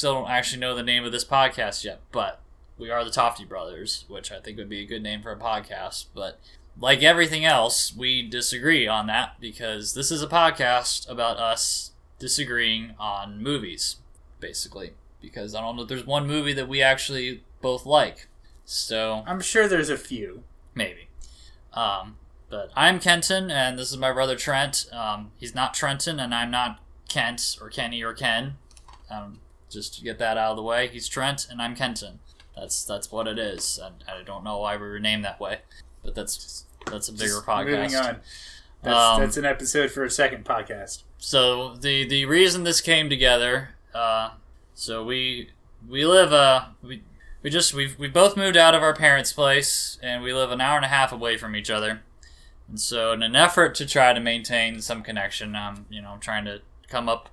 still don't actually know the name of this podcast yet, but we are the Tofty Brothers, which I think would be a good name for a podcast. But like everything else, we disagree on that because this is a podcast about us disagreeing on movies, basically. Because I don't know if there's one movie that we actually both like. So I'm sure there's a few. maybe. Um, but I'm Kenton, and this is my brother Trent. Um, he's not Trenton, and I'm not Kent or Kenny or Ken. Um, just to get that out of the way, he's Trent, and I'm Kenton. That's that's what it is. And I don't know why we were named that way, but that's that's a bigger Just podcast. Moving on. That's, Um, that's an episode for a second podcast. So the the reason this came together, uh, so we we live uh we we just we've we both moved out of our parents' place and we live an hour and a half away from each other, and so in an effort to try to maintain some connection, I'm you know trying to come up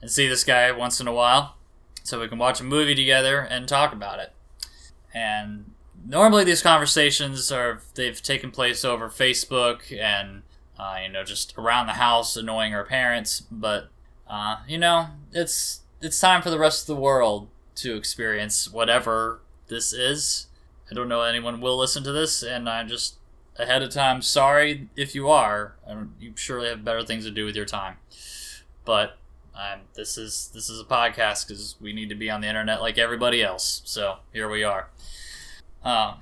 and see this guy once in a while, so we can watch a movie together and talk about it, and normally these conversations are they've taken place over Facebook and uh, you know, just around the house annoying our parents. But uh, you know, it's it's time for the rest of the world to experience whatever this is. I don't know anyone will listen to this, and I'm just ahead of time sorry if you are. You surely have better things to do with your time. But um, this is this is a podcast because we need to be on the internet like everybody else. So here we are. Um,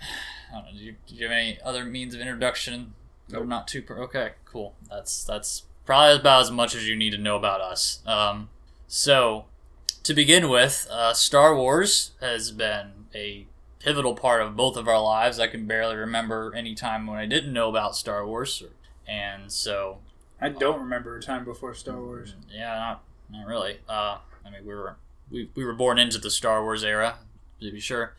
I don't know. Do you, do you have any other means of introduction? Nope. Not too. Per- okay, cool. That's that's probably about as much as you need to know about us. Um, so to begin with, uh, Star Wars has been a pivotal part of both of our lives. I can barely remember any time when I didn't know about Star Wars, and so I don't remember a time before Star Wars. yeah, not not really. Uh, I mean, we were we, we were born into the Star Wars era, to be sure.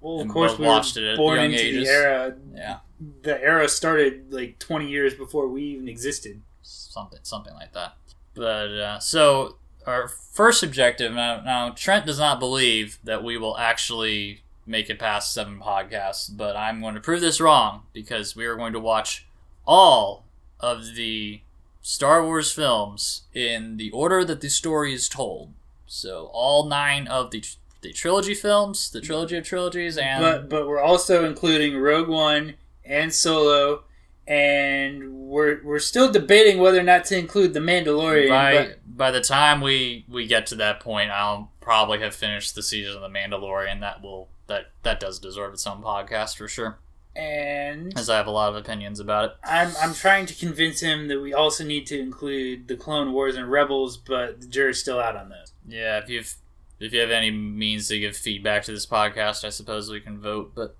Well, of And course, we watched were it at born into ages. the era. Yeah, The era started like 20 years before we even existed. something something like that. But uh, so our first objective now, now Trent does not believe that we will actually make it past seven podcasts, but I'm going to prove this wrong because we are going to watch all of the Star Wars films in the order that the story is told. So all nine of the the trilogy films, the trilogy of trilogies, and but but we're also including Rogue One and Solo, and we're we're still debating whether or not to include the Mandalorian. by But by the time we we get to that point, I'll probably have finished the season of the Mandalorian. That will that that does deserve its own podcast for sure, and as I have a lot of opinions about it. I'm I'm trying to convince him that we also need to include the Clone Wars and Rebels, but the jury's still out on those. Yeah, if you've if you have any means to give feedback to this podcast, I suppose we can vote. But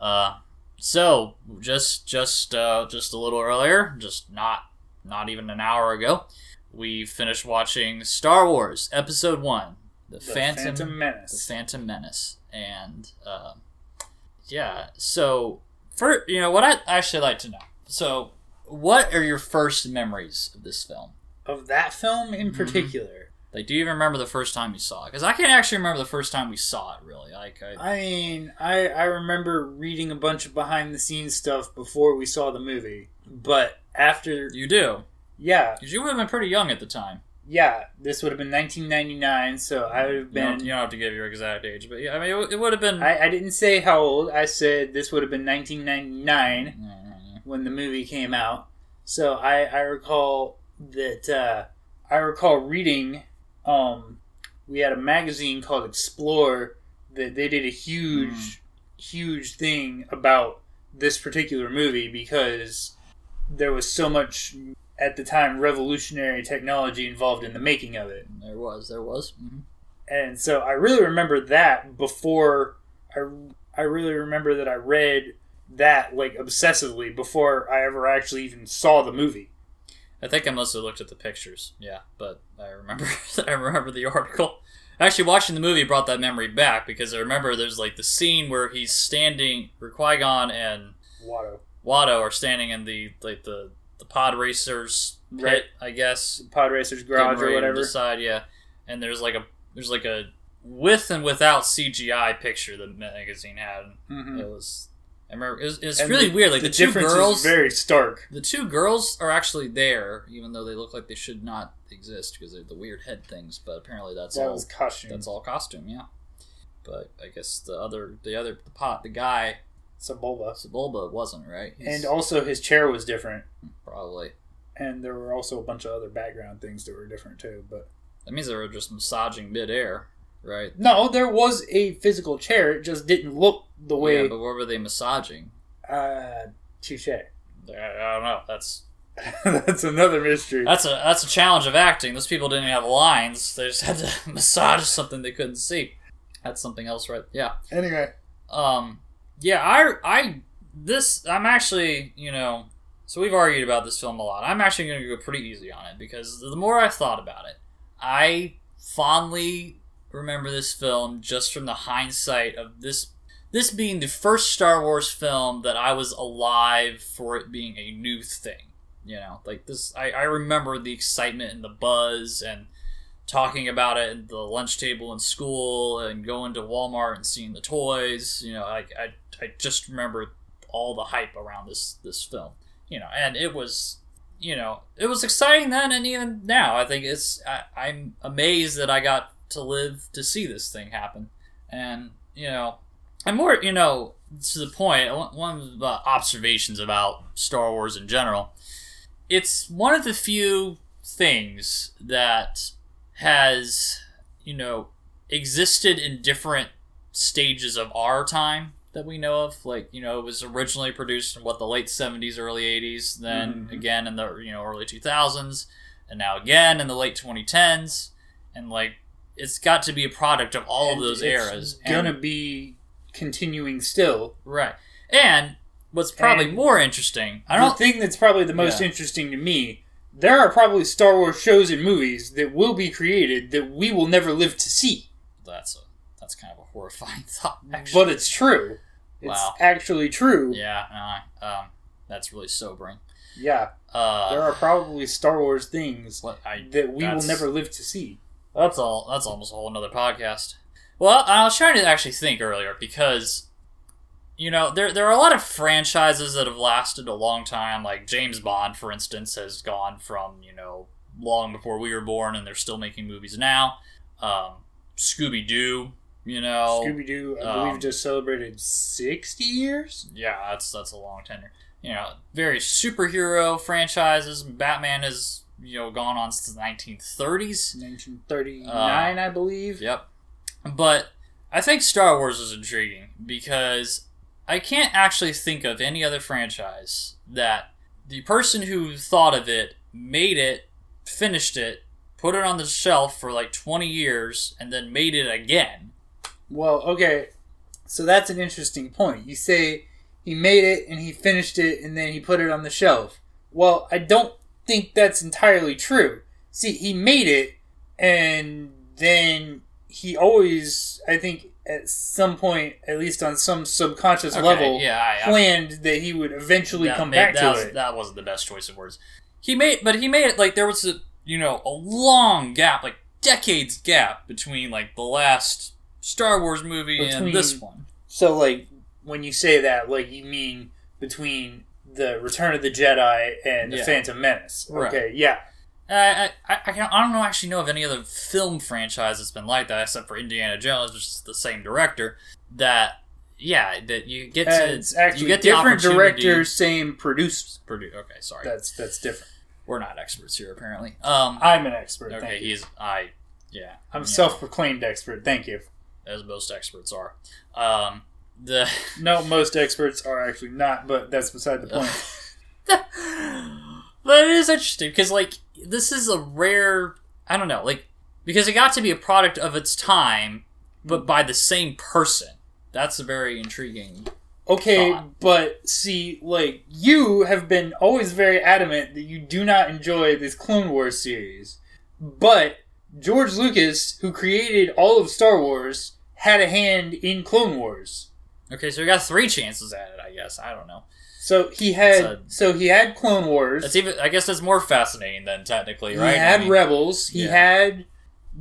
uh, so just just uh, just a little earlier, just not not even an hour ago, we finished watching Star Wars Episode One, the, The Phantom Phantom the Phantom Menace, and uh, yeah. So for you know what I actually like to know. So what are your first memories of this film? Of that film in Mhm. particular, Like, do you even remember the first time you saw it? Because I can't actually remember the first time we saw it. Really, like, I, I mean, I I remember reading a bunch of behind the scenes stuff before we saw the movie, but after you do yeah because you would have been pretty young at the time. Yeah this would have been 1999, so I would have You don't, been. you don't have to give your exact age, but yeah, I mean, it, it would have been. I, I didn't say how old. I said this would have been 1999 Yeah, yeah, yeah. when the movie came out. So I, I recall that uh, I recall reading. Um, we had a magazine called Explore that they did a huge, Mm. huge thing about this particular movie because there was so much at the time revolutionary technology involved in the making of it. There was, there was. hmm and so I really remember that before I I really remember that I read that like obsessively before I ever actually even saw the movie. I think I must have looked at the pictures. Yeah, but I remember. I remember the article. Actually, watching the movie brought that memory back because I remember there's like the scene where he's standing, where Qui Gon and Watto. Watto are standing in the like the the pod racers pit, Right. I guess, Pod Racer's garage or whatever. Decide, yeah. And there's like a there's like a with and without CGI picture the magazine had. Mhm. It was I remember it was, it was really the- weird. Like the, two difference girls, is very stark. the two girls are actually there, even though they look like they should not exist because they're the weird head things. But apparently that's That all. was costume. That's all costume, yeah. But I guess the other, the other, the pot, the guy, Sebulba. Sebulba wasn't right. He's And also his chair was different. probably And there were also a bunch of other background things that were different too. But that means they were just massaging midair, right? no, there was a physical chair. It just didn't look the way. Yeah, but what were they massaging? uh, touche. I I don't know. That's That's another mystery. that's a that's a challenge of acting. Those people didn't even have lines. They just had to massage something they couldn't see. That's something else, right? Yeah. anyway, Um, yeah, I, I, this, I'm actually, you know, so we've argued about this film a lot. I'm actually going to go pretty easy on it because the more I've thought about it, I fondly remember this film just from the hindsight of this, this being the first Star Wars film that I was alive for it being a new thing. You know, like this, I, I remember the excitement and the buzz and talking about it at the lunch table in school and going to Walmart and seeing the toys. You know, I, I, I just remember all the hype around this this film. You know, and it was, you know, it was exciting then and even now. I think it's I, I'm amazed that I got to live to see this thing happen. And you know, I'm more, you know, to the one- One of the observations about Star Wars in general. It's one of the few things that has, you know, existed in different stages of our time that we know of. Like, you know, it was originally produced in what the late seventies, early eighties, then Mhm. again in the you know early two thousands, and now again in the late twenty tens, and like it's got to be a product of all of And those it's eras. Gonna and, be continuing still. right, and what's probably And more interesting, I don't thing that's probably the most Yeah. interesting to me. There are probably Star Wars shows and movies that will be created that we will never live to see. that's a that's kind of a horrifying thought. Actually, But it's true. It's Wow. actually true. yeah, I- um, that's really sobering. Yeah. Uh, There are probably Star Wars things I that we will never live to see. That's all. That's almost a whole another podcast. Well, I was trying to actually think earlier because, you know, there there are a lot of franchises that have lasted a long time. Like James Bond, for instance, has gone from you know long before we were born, and they're still making movies now. Um, Scooby Doo, you know, Scooby Doo, I um, believe, just celebrated 60 years? yeah, that's that's a long tenure. You know, various superhero franchises. Batman has you know gone on since the 1930s. 1939, Uh, I believe. Yep. But I think Star Wars is intriguing because I can't actually think of any other franchise that the person who thought of it made it, finished it, put it on the shelf for like 20 years, and then made it again. Well, okay. So that's an interesting point. You say he made it and he finished it and then he put it on the shelf. Well, I don't think that's entirely true. See, he made it and then he always, I think, at some point, at least on some subconscious Okay, level, yeah, I, I, planned that he would eventually come made- back to was, it. That wasn't the best choice of words. He made, but he made it like there was a you know a long gap, like decades gap between like the last Star Wars movie Between- and this one. So, like, when you say that, like, you mean between the Return of the Jedi and the Phantom Menace. Right. Okay, yeah. I, I, I, can't- I don't know actually know of any other film franchise that's been like that except for Indiana Jones, which is the same director. That yeah, that you get to it's actually you get the different directors, same producers. Produ- okay, sorry, That's that's different. we're not experts here apparently. Um, I'm an expert. okay, thank you. he's I, yeah, I'm yeah, self-proclaimed expert. Thank you. As most experts are. Um, the No, most experts are actually not, but that's beside the point. but it is interesting because like this is a rare i don't know like because it got to be a product of its time but by the same person that's a very intriguing Okay, Thought. but see, like you have been always very adamant that you do not enjoy this Clone Wars series, but George Lucas, who created all of Star Wars, had a hand in Clone Wars. okay so we got three chances at it i guess i don't know So he had, a- so he had Clone Wars. that's even i guess that's more fascinating than technically right? he had I mean, Rebels. He Yeah. had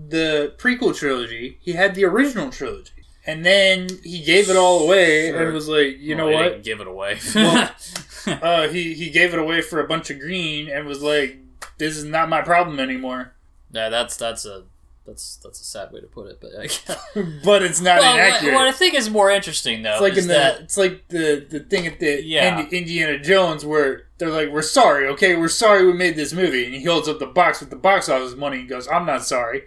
the prequel trilogy. He had the original trilogy, and then he gave it all away Sure. and was like, you Well, know he what? didn't Give it away. Well- Uh, he he gave it away for a bunch of green and was like, this is not my problem anymore. yeah, that's that's a that's that's a sad way to put it, but I. But it's not well, what, inaccurate. what I think is more interesting though it's like is in the that it's like the the thing at the Yeah. of Indiana Jones where they're like, we're sorry, okay, we're sorry we made this movie, and he holds up the box with the box office money and goes, I'm not sorry.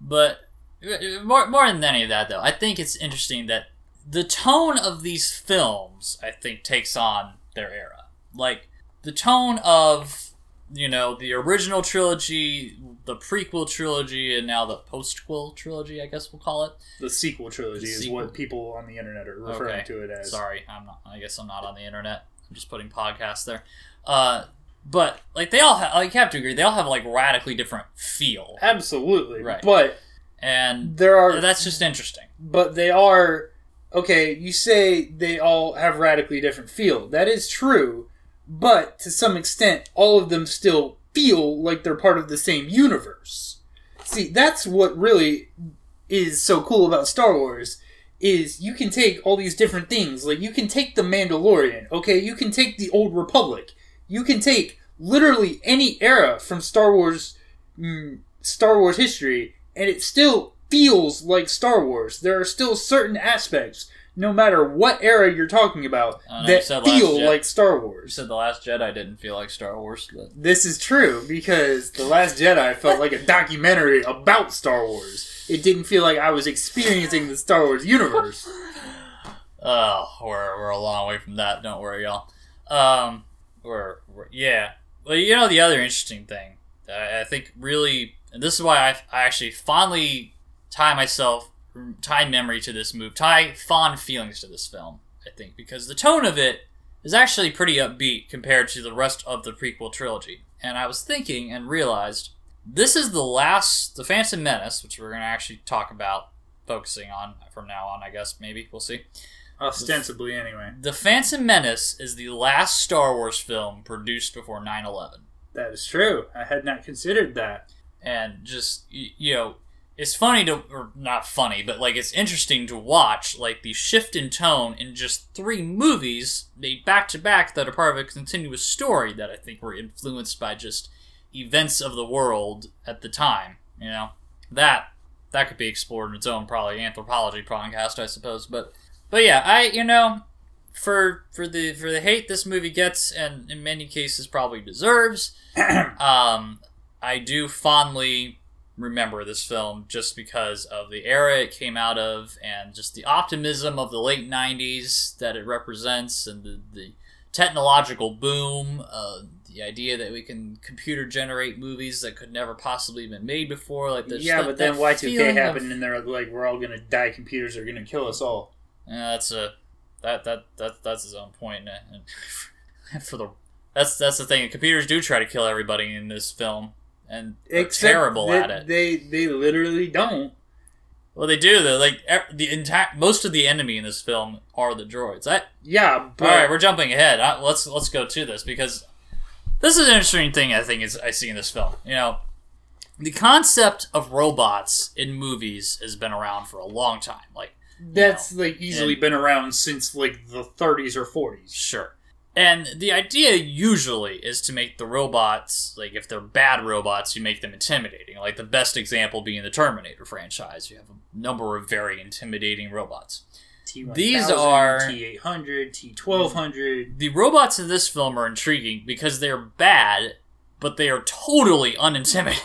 But uh, more more than any of that, though, I think it's interesting that the tone of these films, I think, takes on their era. Like the tone of you know the original trilogy, the prequel trilogy, and now the postquel trilogy. I guess we'll call it. The sequel trilogy The is sequel. what people on the internet are referring Okay. to it as. Sorry, I'm not. I guess I'm not on the internet. I'm just putting podcasts there. Uh, but like they all, have, like you have to agree, they all have like radically different feel, Absolutely. Right. But and there are that's just interesting. but they are okay you say they all have radically different feel that is true but to some extent all of them still feel like they're part of the same universe. See that's what really is so cool about star wars is you can take all these different things. Like you can take the mandalorian okay? You can take the old republic. You can take literally any era from star wars mm, star wars history and it still feels like Star Wars. There are still certain aspects, no matter what era you're talking about, know that said feel Jedi. like Star You Wars. said the Last Jedi didn't feel like Star Wars, but This is true because The Last Jedi felt like a documentary about Star Wars. It didn't feel like I was experiencing the Star Wars universe. oh, we're we're a long way from that. Don't worry, y'all. Um, we're, we're yeah. Well, you know the other interesting thing I, I think really, and this is why I, I actually fondly tie myself tie memory to this move, tie fond feelings to this film. I think because the tone of it is actually pretty upbeat compared to the rest of the prequel trilogy. And I was thinking and realized this is the last, the Phantom Menace, which we're going to actually talk about, focusing on from now on. I guess maybe we'll see. Ostensibly, anyway. The Phantom Menace is the last Star Wars film produced before 9 11. That is true. I had not considered that. And just, you know, it's funny to, or not funny, but like it's interesting to watch, like the shift in tone in just three movies made back to back that are part of a continuous story that I think were influenced by just events of the world at the time. You know, that that could be explored in its own probably anthropology podcast, I suppose. But but yeah, I you know for for the for the hate this movie gets and in many cases probably deserves, um, I do fondly remember this film just because of the era it came out of and just the optimism of the late 90s that it represents and the, the technological boom uh, the idea that we can computer generate movies that could never possibly have been made before like this yeah, but then that Y2K feeling of- happened and they're like, we're all gonna die, computers are gonna kill us all. Yeah, that's a that that that that's his own point, and for the that's that's the thing. Computers do try to kill everybody in this film, and Except terrible that at it. They, they literally don't. well, they do though. Like the entire most of the enemy in this film are the droids. I, Yeah, but all right, we're jumping ahead. I, let's let's go to this because this is an interesting thing. I think is I see in this film. You know, the concept of robots in movies has been around for a long time. Like That's like easily And- been around since like the 30s or 40s. Sure. And the idea usually is to make the robots, like if they're bad robots, you make them intimidating. Like the best example being the Terminator franchise. You have a number of very intimidating robots. T1000, These are- T800, T1200. The robots in this film are intriguing because they're bad, but they are totally unintimidating.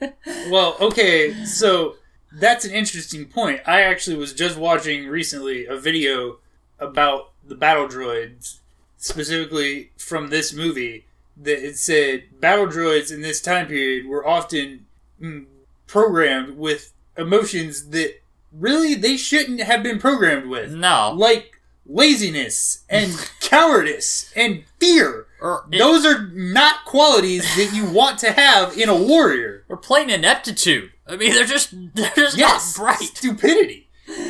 Well, okay, so that's an interesting point. I actually was just watching recently a video about the battle droids, specifically from this movie, that it said battle droids in this time period were often mm, programmed with emotions that really they shouldn't have been programmed with. no. Like laziness and cowardice and fear. Or, Those are not qualities that you want to have in a warrior. or plain ineptitude. I mean, they're just they're just Yes, not bright. stupidity.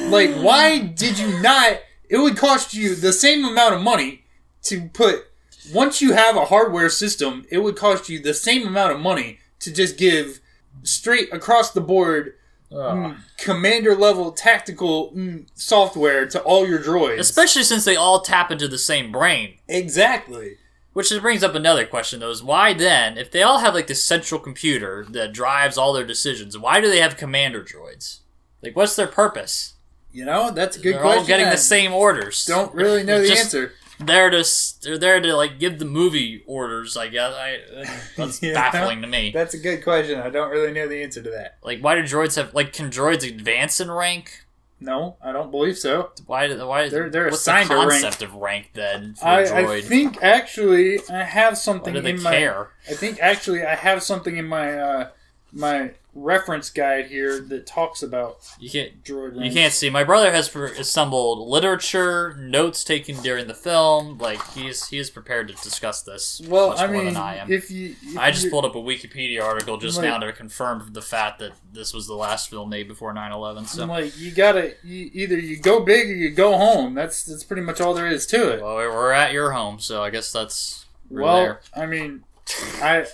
Like, why did you not? It would cost you the same amount of money to put. Once you have a hardware system, it would cost you the same amount of money to just give straight across the board mm, commander level tactical mm, software to all your droids. Especially since they all tap into the same brain. exactly. Which brings up another question though, is why then, if they all have like this central computer that drives all their decisions, why do they have commander droids? Like what's their purpose? You know, that's a good They're question. all getting the same orders. Don't really know the Just- answer. They're just they're there to like give the movie orders, I guess. I, that's Yeah. baffling to me. That's a good question. I don't really know the answer to that. Like why do droids have like can droids advance in rank? No, I don't believe so. Why? Why? They're- they're what's assigned the a rank. concept of rank then for I, a droid? I think actually I have why something do they in my. care? I think actually I have something in my uh, my reference guide here that talks about You can't. droid. You can't see. My brother has assembled literature, notes taken during the film. Like he's he is prepared to discuss this Well, much I more mean, than I am. if you, if I just pulled up a Wikipedia article just Like- now to confirm the fact that this was the last film made before 9-11. So, I'm like you gotta you, either you go big or you go home. That's that's pretty much all there is to it. well, we're we're at your home, so I guess that's Well, there. I mean, I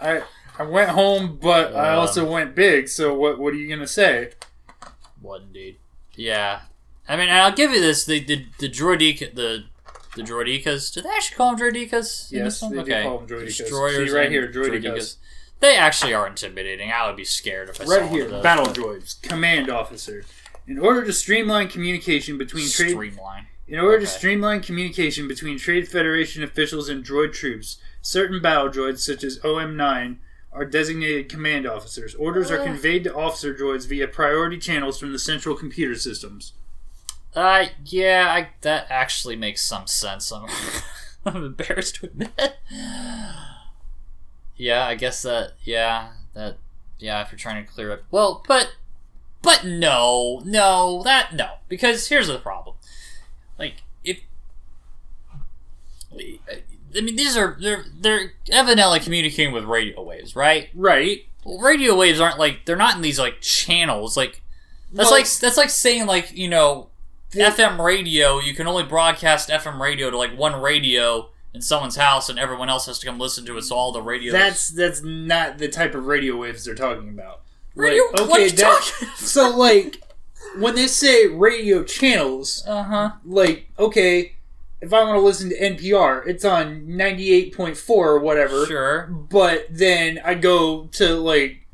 I I went home, but I Um, also went big. So what what are you gonna say? What indeed? Yeah, I mean, I'll give you this: the the the droideka, the the droidekas. Do they actually call them droidekas? Yes, they do okay. call them droidekas. Destroyers See, right here, droidekas. They actually are intimidating. I would be scared if I saw Right one here, of those. battle droids, command officer. In order to streamline communication between trade Streamline. In order to Okay. streamline communication between Trade Federation officials and droid troops, certain battle droids, such as OM9, are designated command officers. Orders are Uh. conveyed to officer droids via priority channels from the central computer systems. Uh, yeah, I, that actually makes some sense. I'm, I'm embarrassed to admit. Yeah, I guess that. Yeah, that. Yeah, if you're trying to clear up. Well, but, but no, no, that no, because here's the problem. Like, if. I mean, these are they're they're evidently communicating with radio waves, right? Right. Well, radio waves aren't like they're not in these like channels. Like that's Well- like that's like saying like you know FM radio. You can only broadcast FM radio to like one radio in someone's house, and everyone else has to come listen to it. So all the radio That's that's not the type of radio waves they're talking about. radio. Like, what are you that- talking? So like when they say radio channels, Uh huh. like okay, if I want to listen to NPR, it's on 98.4 or whatever. Sure. but then I go to like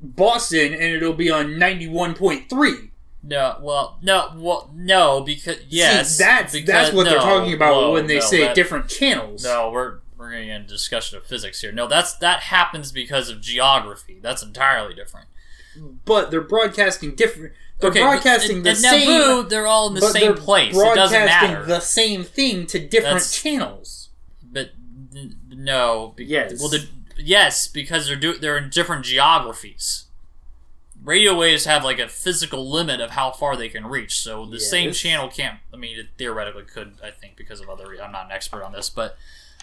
Boston and it'll be on 91.3. No. Well. No. Well. No. Because yes. See, that's because, that's what they're talking about whoa, when they no, say that- different channels. No, we're we're getting into discussion of physics here. No, that's that happens because of geography. That's entirely different. But they're broadcasting different. They're Okay, broadcasting but the at same. Naboo, they're all in the same place. It doesn't broadcasting matter. the same thing to different That's- channels. but n- no. Be- Yes. Well, they're- yes, because they're do- they're in different geographies. Radio waves have like a physical limit of how far they can reach, so the same channel can't. I mean, it theoretically could, I think, because of other. I'm not an expert on this, but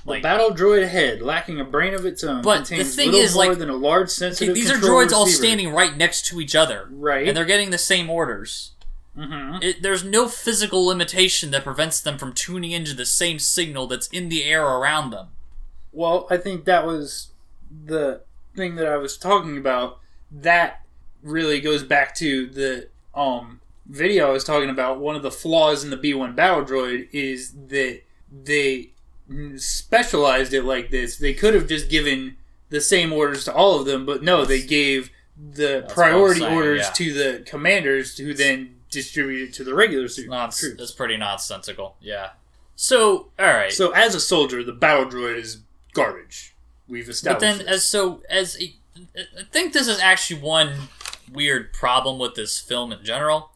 The battle droid head, lacking a brain of its own, But the contains thing little is, more like, than a large sensitive. these are droids all standing right next to each other, right. and they're getting the same orders. hmm It, there's no physical limitation that prevents them from tuning into the same signal that's in the air around them. Well, I think that was the thing that I was talking about. That really goes back to the um, video I was talking about. One of the flaws in the B1 Battle Droid is that they specialized it like this. They could have just given the same orders to all of them, but no, they gave the That's priority saying, orders yeah. to the commanders who then distribute it to the regular Nonsense. troops. That's pretty nonsensical. Yeah. So, all right. So, as a soldier, the battle droid is garbage. We've established. but then, this. as so as a, I think this is actually one weird problem with this film in general,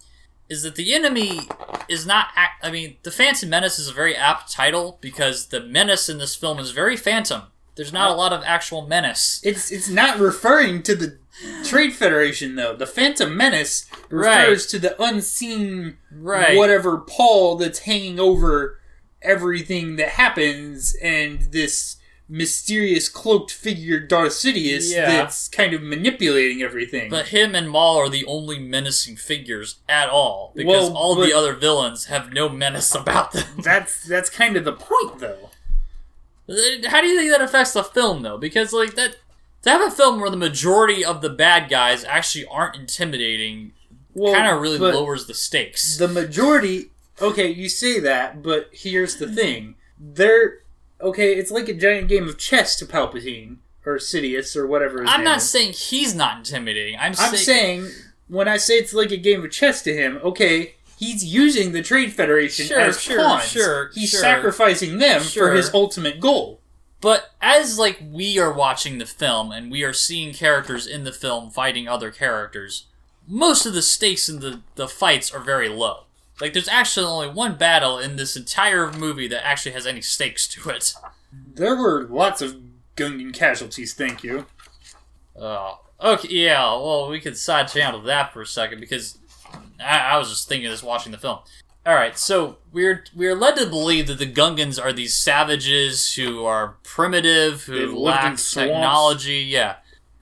is that the enemy is not. Act, I mean, the Phantom Menace is a very apt title because the menace in this film is very phantom. There's not a lot of actual menace. It's it's not referring to the Trade Federation though. The Phantom Menace refers to the unseen Right. whatever pall that's hanging over everything that happens and this mysterious cloaked figure Darth Sidious Yeah. that's kind of manipulating everything. But him and Maul are the only menacing figures at all because Well, all the other villains have no menace about them. that's that's kind of the point though. Uh, how do you think that affects the film though? Because like that to have a film where the majority of the bad guys actually aren't intimidating Well, kind of really lowers the stakes. the majority. Okay, you say that, but here's the thing: they're okay. It's like a giant game of chess to Palpatine or Sidious or whatever. His I'm not is. saying he's not intimidating. I'm, I'm say- saying when I say it's like a game of chess to him, okay, he's using the Trade Federation Sure, as sure, pawns. sure, He's sure. sacrificing them Sure. for his ultimate goal. But as like we are watching the film and we are seeing characters in the film fighting other characters, most of the stakes in the, the fights are very low. Like there's actually only one battle in this entire movie that actually has any stakes to it. There were lots of Gungan casualties, thank you. Oh, okay, yeah. Well, we could side channel that for a second because I, I was just thinking of this watching the film. All right, so we're we're led to believe that the Gungans are these savages who are primitive, They've who lack technology. Yeah,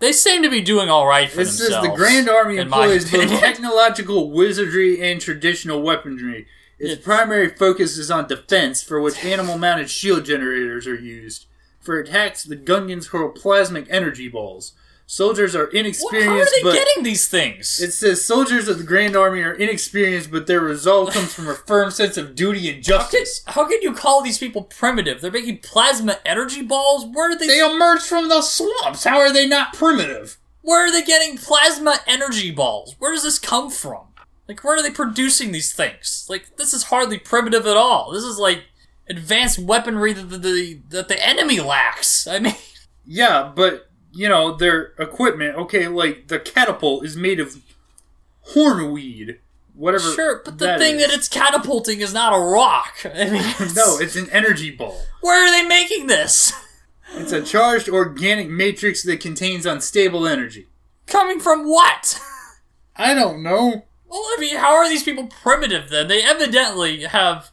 they seem to be doing all right for says themselves. the Grand Army employs both technological wizardry and traditional weaponry. Its It's- primary focus is on defense, for which animal-mounted shield generators are used. For attacks, the Gungans hurl plasmic energy balls. Soldiers are inexperienced. What, how are they but getting these things? it says soldiers of the Grand Army are inexperienced, but their resolve comes from a firm sense of duty and how, can, justice. how can you call these people primitive? They're making plasma energy balls. Where are they? They emerged from the swamps. How are they not primitive? Where are they getting plasma energy balls? Where does this come from? Like, where are they producing these things? Like, this is hardly primitive at all. This is like advanced weaponry that the, the that the enemy lacks. I mean, Yeah, but you know their equipment. Okay, like the catapult is made of hornweed, whatever. sure, but the that thing is. that it's catapulting is not a rock. I mean, it's- no, it's an energy ball. where are they making this? It's a charged organic matrix that contains unstable energy. Coming from what? I don't know. Well, I mean, how are these people primitive then? They evidently have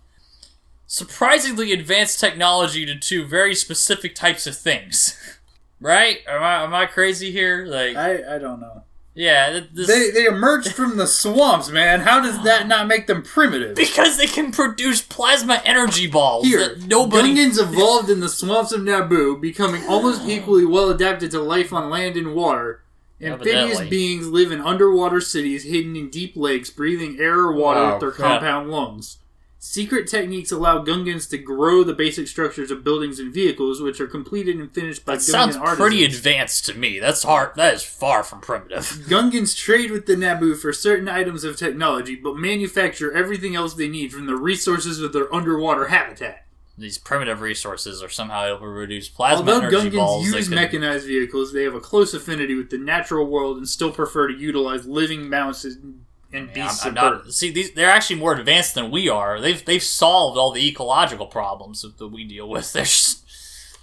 surprisingly advanced technology to do very specific types of things. Right? Am I am I crazy here? Like, I I don't know. yeah, this, They they emerged from the swamps, man. How does that not make them primitive? because they can produce plasma energy balls Here, that nobody. Gungans evolved in the swamps of Naboo, becoming almost equally well adapted to life on land and water. Amphibious beings live in underwater cities hidden in deep lakes, breathing air or water Wow, with their crap. compound lungs. Secret techniques allow Gungans to grow the basic structures of buildings and vehicles, which are completed and finished by that Gungan sounds artisans. pretty advanced to me. That's hard. That is far from primitive. Gungans trade with the Naboo for certain items of technology, but manufacture everything else they need from the resources of their underwater habitat. These primitive resources are somehow able to produce plasma Although energy Gungans balls. use could- mechanized vehicles, they have a close affinity with the natural world and still prefer to utilize living mounts and, and beasts I'm, I'm not. See, these they're actually more advanced than we are. They've they've solved all the ecological problems that we deal with. They're just,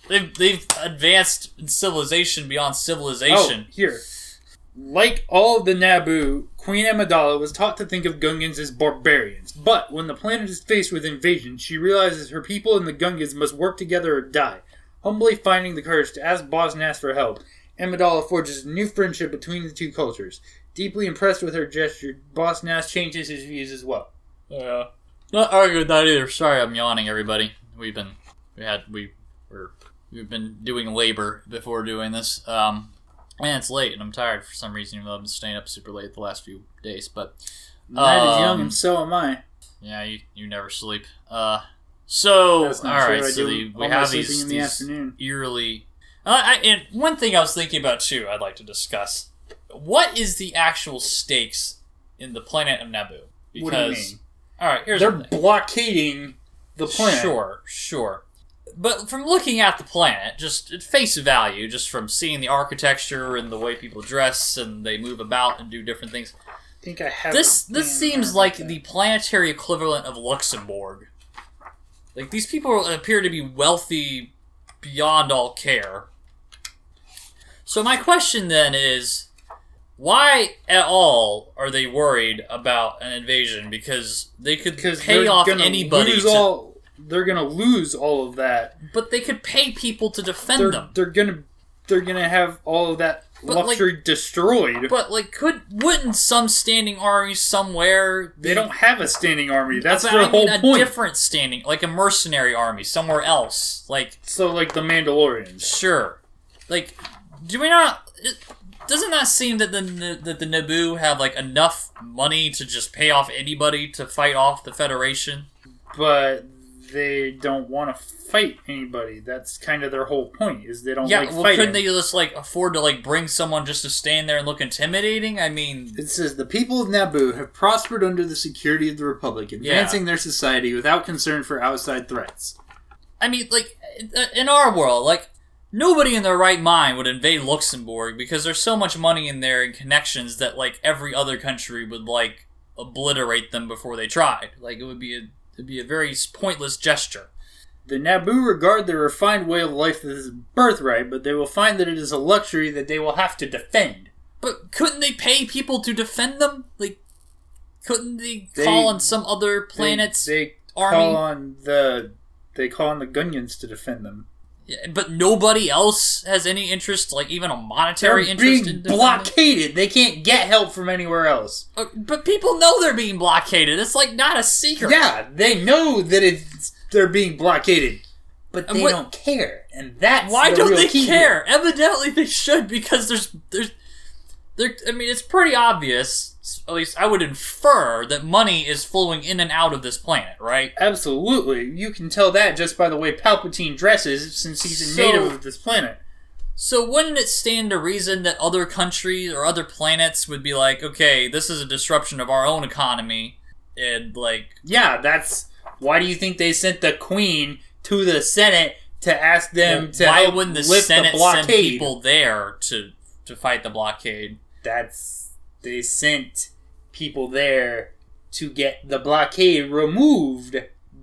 they've they've advanced in civilization beyond Oh, civilization. here. Like all of the Naboo, Queen Amidala was taught to think of Gungans as barbarians. But when the planet is faced with invasion, she realizes her people and the Gungans must work together or die. Humbly finding the courage to ask Boss Nass for help, Amidala forges a new friendship between the two cultures. Deeply impressed with her gesture, Boss Nass changes his views as well. Yeah. Not arguing with that either. Sorry, I'm yawning, everybody. We've been we had we were we've been doing labor before doing this. Um, and it's late, and I'm tired for some reason. Even though I've been staying up super late the last few days, but Night is young Um, and so am I. yeah, you you never sleep. Uh, so That's all true. right, I so do the, we have sleeping these, in the these afternoon. eerily. Uh, I, and one thing I was thinking about too, I'd like to discuss. What is the actual stakes in the planet of Naboo? Because What do you mean? all right, here's They're the blockading the planet. Sure, sure. But from looking at the planet, just at face value, just from seeing the architecture and the way people dress and they move about and do different things, I think I have this this seems like that. the planetary equivalent of Luxembourg. Like these people appear to be wealthy beyond all care. So my question then is why at all are they worried about an invasion because they could pay off anybody to- all, they're gonna lose all of that. but they could pay people to defend They're them. they're gonna they're gonna have all of that But, like- luxury destroyed. But like, could wouldn't some standing army somewhere? they don't have a standing army. That's their I mean whole a point. different standing, like a mercenary army somewhere else. Like, so like the Mandalorians. sure, like do we not? It, doesn't that seem that the that the Naboo have like enough money to just pay off anybody to fight off the Federation? But they don't want to fight anybody. That's kind of their whole point. Is they don't Yeah, like well, fighting. couldn't they just like afford to like bring someone just to stand there and look intimidating? I mean, It says the people of Naboo have prospered under the security of the Republic, advancing their society without concern for outside threats. I mean, like in our world, like nobody in their right mind would invade Luxembourg because there's so much money in there and connections that like every other country would like obliterate them before they tried. Like it would be a it'd be a very pointless gesture. The Naboo regard their refined way of life as a birthright, but they will find that it is a luxury that they will have to defend. But couldn't they pay people to defend them? Like, couldn't they, They- call on some other planet's they, they army? call on the they call on the Gungans to defend them. But nobody else has any interest, like even a monetary They're interest being in blockaded. They can't get help from anywhere else. Uh, But people know they're being blockaded. It's like not a secret. Yeah, they know that it's they're being blockaded, but they what- don't care, and that's Why the don't they care? Evidently they should because there's there's there. I mean, it's pretty obvious. At least I would infer that money is flowing in and out of this planet, right? Absolutely, you can tell that just by the way Palpatine dresses, since he's a So- native of this planet. So wouldn't it stand to reason that other countries or other planets would be like, okay, this is a disruption of our own economy, and like, Yeah, that's why do you think they sent the Queen to the Senate to ask them to why wouldn't the Senate the send people there to to fight the blockade? That's they sent people there to get the blockade removed.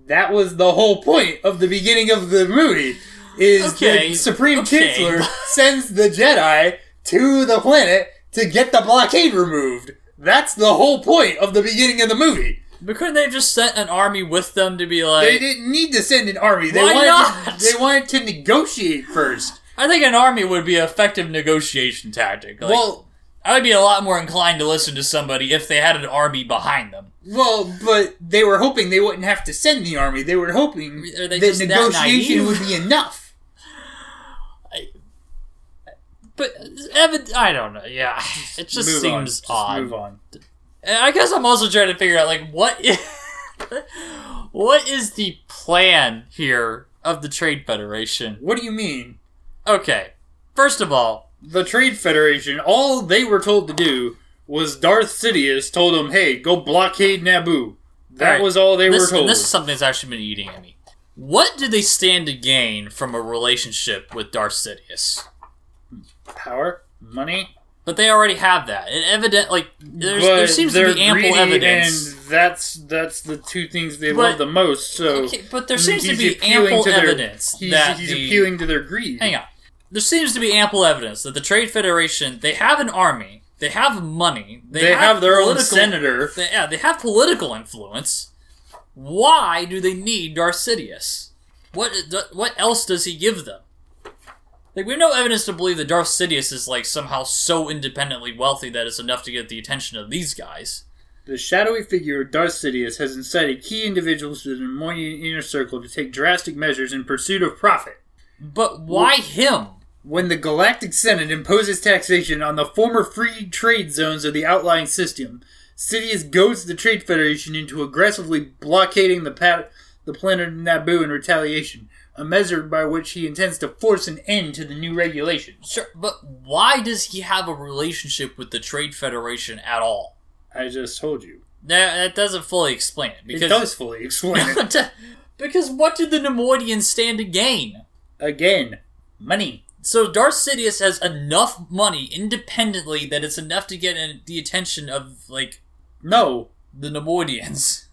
That was the whole point of the beginning of the movie. Is Okay, the Supreme okay. Chancellor sends the Jedi to the planet to get the blockade removed. That's the whole point of the beginning of the movie. But couldn't they have just sent an army with them to be like? They didn't need to send an army. They Why wanted not? To, they wanted to negotiate first. I think an army would be an effective negotiation tactic. Like, well, I would be a lot more inclined to listen to somebody if they had an army behind them. well, but they were hoping they wouldn't have to send the army. They were hoping Are they that just that negotiation would be enough. But Evan, I don't know. Yeah, it just Move on. seems Just odd. Move on. I guess I'm also trying to figure out like what is, what is the plan here of the Trade Federation? What do you mean? Okay, first of all, The Trade Federation, all they were told to do was Darth Sidious told them, hey, go blockade Naboo. That Alright, was all they this, were told. this is something that's actually been eating at me. What do they stand to gain from a relationship with Darth Sidious? Power? Money? But they already have that. It evident like there seems to be ample evidence. And that's that's the two things they But- love the most. So Okay, but there seems to be ample to their- evidence he's, that he's the, appealing to their greed. Hang on. There seems to be ample evidence that the Trade Federation they have an army, they have money, they, They, have, their own political- senator. They, yeah, they have political influence. Why do they need Darth Sidious? What what else does he give them? Like we have no evidence to believe that Darth Sidious is like somehow so independently wealthy that it's enough to get the attention of these guys. The shadowy figure of Darth Sidious has incited key individuals to the Neimoidian inner circle to take drastic measures in pursuit of profit. But why him? When the Galactic Senate imposes taxation on the former free trade zones of the outlying system, Sidious goads the Trade Federation into aggressively blockading the, pa- the planet Naboo in retaliation, a measure by which he intends to force an end to the new regulation. Sure, but why does he have a relationship with the Trade Federation at all? I just told you. That, that doesn't fully explain it. Because it does fully explain it. because what did the Neimoidians stand to gain? Again, money. So Darth Sidious has enough money independently that it's enough to get in the attention of like No, the Neimoidians,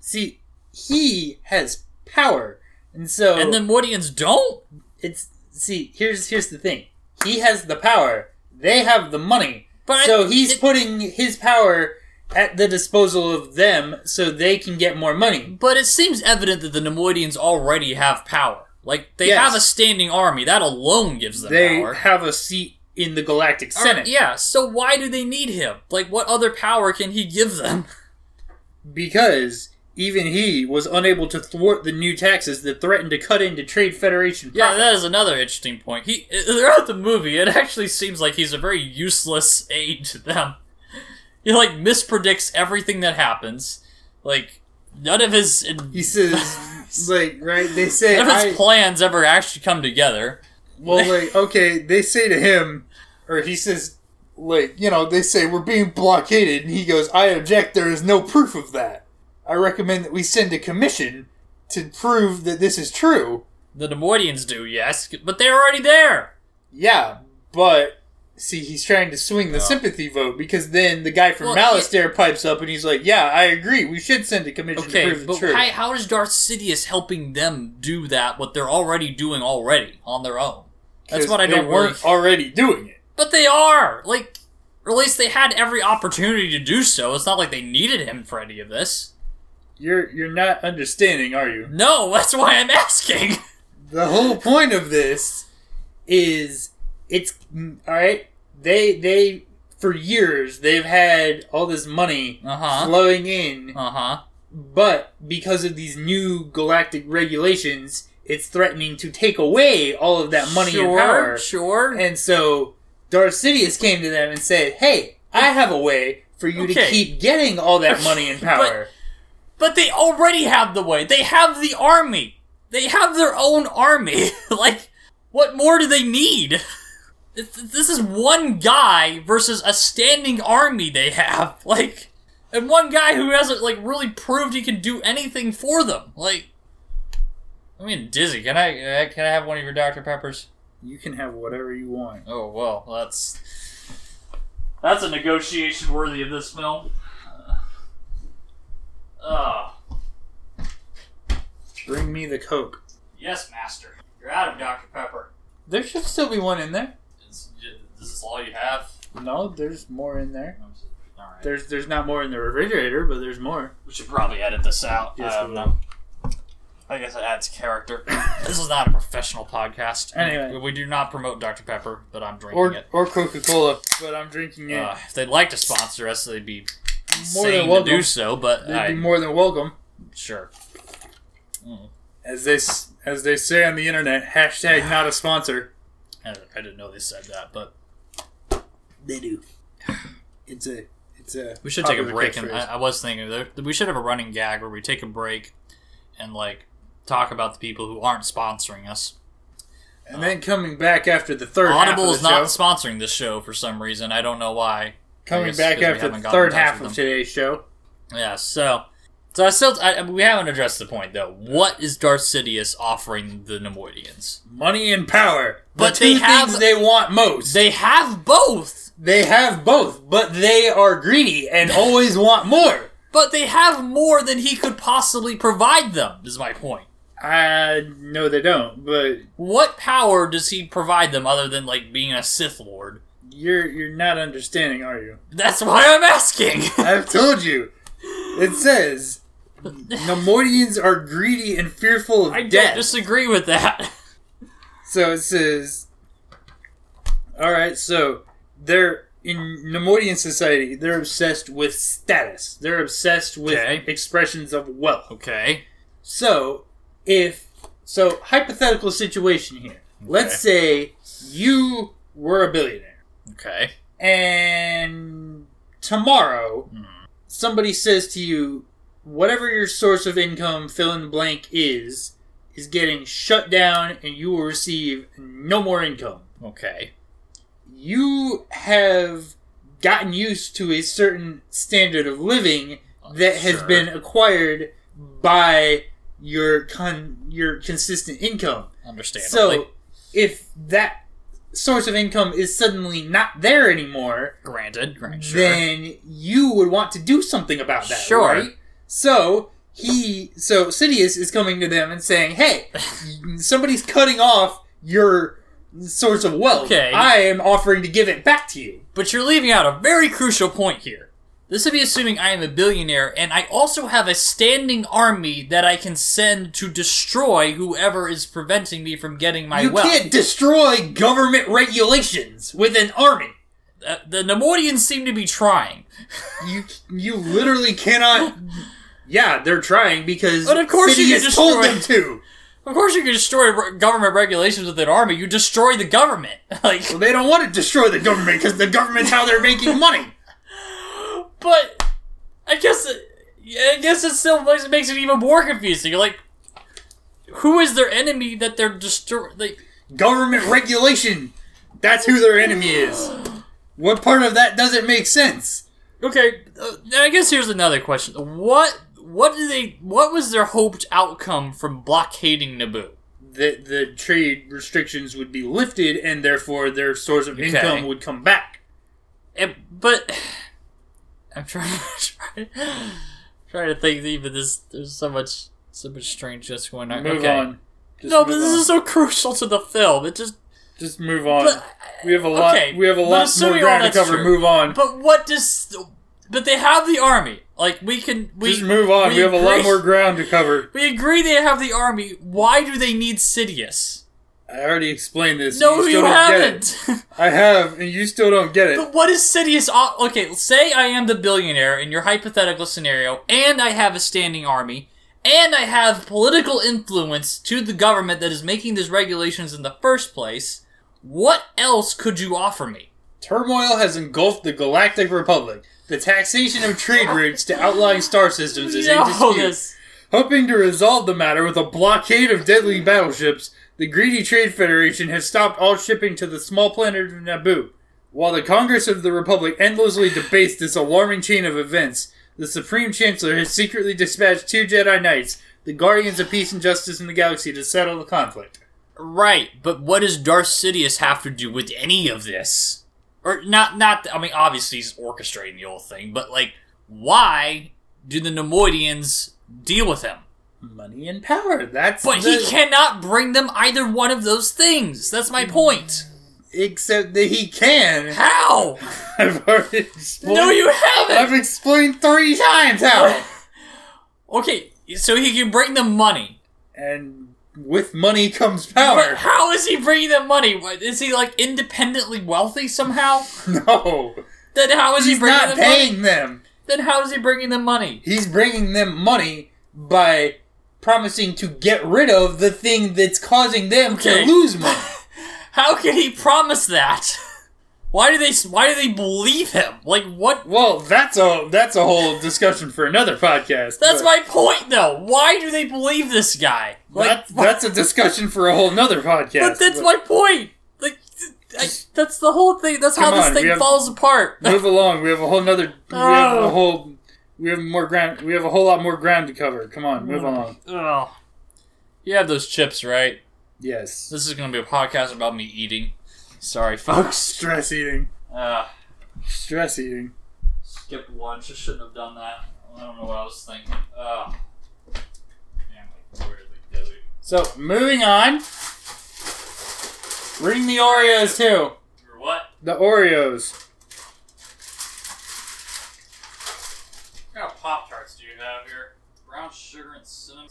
see, he has power, and so and the Neimoidians don't. it's see here's here's the thing. He has the power. They have the money. But I- so he's it- putting his power at the disposal of them so they can get more money. But it seems evident that the Neimoidians already have power. Like they Yes. have a standing army. That alone gives them power. they power. have a seat in the galactic senate yeah. So why do they need him? Like, what other power can he give them? because even he was unable to thwart the new taxes that threatened to cut into Trade Federation. Yeah, that is another interesting point. He throughout the movie, it actually seems like he's a very useless aid to them. He like mispredicts everything that happens. Like none of his he says, like, right? They say, none of his plans ever actually come together. well, like, okay, they say to him, or he says, like, you know, they say we're being blockaded, and he goes, I object. There is no proof of that. I recommend that we send a commission to prove that this is true. The Neimoidians do, yes, but they're already there. Yeah, but see, he's trying to swing the Yeah. sympathy vote because then the guy from Well, Malastare pipes up and he's like, "Yeah, I agree. We should send a commission to Okay, prove but it's true." how, how is Darth Sidious helping them do that? What they're already doing already on their own. That's what I they don't weren't really- already doing it. But they are like, or at least they had every opportunity to do so. It's not like they needed him for any of this. You're you're not understanding, are you? No, that's why I'm asking. The whole point of this is it's all right. They they for years they've had all this money Uh huh. flowing in, Uh huh. but because of these new galactic regulations, it's threatening to take away all of that money sure, and power. Sure. And so Darth Sidious came to them and said, "Hey, I have a way for you to keep getting all that money and power." But they already have the way. They have the army. They have their own army. like, what more do they need? This this is one guy versus a standing army they have. Like, and one guy who hasn't like really proved he can do anything for them. Like, I mean, Dizzy, can I uh, can I have one of your Dr Peppers? you can have whatever you want. Oh well, that's that's a negotiation worthy of this film. Uh, Bring me the Coke. yes, master. You're out of Dr Pepper. There should still be one in there. Is, is this all you have? No, there's more in there. All right. There's there's not more in the refrigerator, but there's more. We should probably edit this out. Yes, we don't. I guess it adds character. this is not a professional podcast. Anyway. we, we do not promote Dr Pepper, but I'm drinking Or it. or Coca Cola, but I'm drinking it. Uh, if they'd like to sponsor us, they'd be more than to welcome. do so. But They'd I, be more than welcome. sure. Mm. As they as they say on the internet, hashtag not a sponsor. I, I didn't know they said that, but They do. It's a it's a. we should take a break. And. I, I was thinking that we should have a running gag where we take a break and like talk about the people who aren't sponsoring us. and then coming back after the third half Audible is not show. sponsoring this show for some reason. I don't know why. Coming back after the third half of today's show. Yeah, so so I still I, we haven't addressed the point though. What is Darth Sidious offering the Neimoidians? Money and power. The But two they have- things they want most. They have both, They have both, but they are greedy and always want more. but they have more than he could possibly provide them. Is my point. I no, they don't. But What power does he provide them other than like being a Sith Lord? you're you're not understanding, are you? That's why I'm asking. I've told you. It says Neimoidians are greedy and fearful of death. I don't disagree with that. So it says, all right. So they're in Neimoidian society. They're obsessed with status. They're obsessed with Okay. expressions of wealth. Okay. So if so, hypothetical situation here. Let's say you were a billionaire, Okay. and tomorrow Hmm. somebody says to you, whatever your source of income, fill in the blank is, is getting shut down, and you will receive no more income. Okay. You have gotten used to a certain standard of living oh, that has Sure. been acquired by your con your consistent income. Understandably. So, if that source of income is suddenly not there anymore, granted. Granted. Sure. then you would want to do something about that, Sure. right? So he, so Sidious is coming to them and saying, "Hey, somebody's cutting off your source of wealth. Okay. I am offering to give it back to you." But you're leaving out a very crucial point here. This would be assuming I am a billionaire and I also have a standing army that I can send to destroy whoever is preventing me from getting my you wealth. You can't destroy government regulations with an army. Uh, the Neimoidians seem to be trying. You you literally cannot. Yeah, they're trying because But of course you Sidious can told them to. Of course, you can destroy re- government regulations with an army. You destroy the government. Like, Well, they don't want to destroy the government because the government's how they're making money. but I guess it, I guess it still makes, makes it even more confusing. Like, who is their enemy that they're destroying? Like, Government regulation. That's who their enemy is. What part of that doesn't make sense? okay, uh, I guess here's another question: What what do they? What was their hoped outcome from blockading Naboo? That the trade restrictions would be lifted and therefore their source of income would come back. It, but I'm trying trying, trying to think. Even this, there's so much so much strangeness going on. Move okay. on. Just No, but this on. is so crucial to the film. It just. Just move on. But, we have a lot. okay, we have a lot more ground to cover. true. Move on. But what does? But they have the army. Like we can. We Just move on. We, have a lot agree- more ground to cover. We agree they have the army. Why do they need Sidious? I already explained this. No, you, you, still don't get it. haven't. I have, and you still don't get it. but what is Sidious? Okay, say I am the billionaire in your hypothetical scenario, and I have a standing army, and I have political influence to the government that is making these regulations in the first place. What else could you offer me? Turmoil has engulfed the Galactic Republic. The taxation of trade routes to outlying star systems is in No, dispute. this- Hoping to resolve the matter with a blockade of deadly battleships, the Greedy Trade Federation has stopped all shipping to the small planet of Naboo. While the Congress of the Republic endlessly debates this alarming chain of events, the Supreme Chancellor has secretly dispatched two Jedi Knights, the Guardians of Peace and Justice in the Galaxy, to settle the conflict. Right, but what does Darth Sidious have to do with any of this? Or not? Not. I mean, obviously he's orchestrating the whole thing, but like, why do the Neimoidians deal with him? Money and power. That's But the- he cannot bring them either one of those things. That's my point. Except that he can. How? I've already explained. No, you haven't. I've explained three times how. Okay, so he can bring them money. and with money comes But power. how is he bringing them money? Is he like independently wealthy somehow? No, Then how is he he's bringing not them paying money? them. Then how is he bringing them money? He's bringing them money by promising to get rid of the thing that's causing them Okay. to lose money. How can he promise that? Why do they? Why do they believe him? Like what? Well, that's a that's a whole discussion for another podcast. That's my point, though. Why do they believe this guy? Like, that, that's a discussion for a whole nother podcast. but that's my point. Like, I, that's the whole thing. That's how this on, thing have- falls apart. Move along. We have a whole nother. We have Oh. a whole. We have more ground. We have a whole lot more ground to cover. Come on, move mm. along. Ugh. You have those chips, right? Yes. This is going to be a podcast about me eating. Sorry, folks. Stress eating. Uh, Stress eating. skip lunch. I shouldn't have done that. I don't know what I was thinking. Uh, damn, like, weirdly dizzy. So moving on. Reading the Oreos too. Or what? The Oreos. What kind of Pop Tarts do you have here? Brown sugar and cinnamon.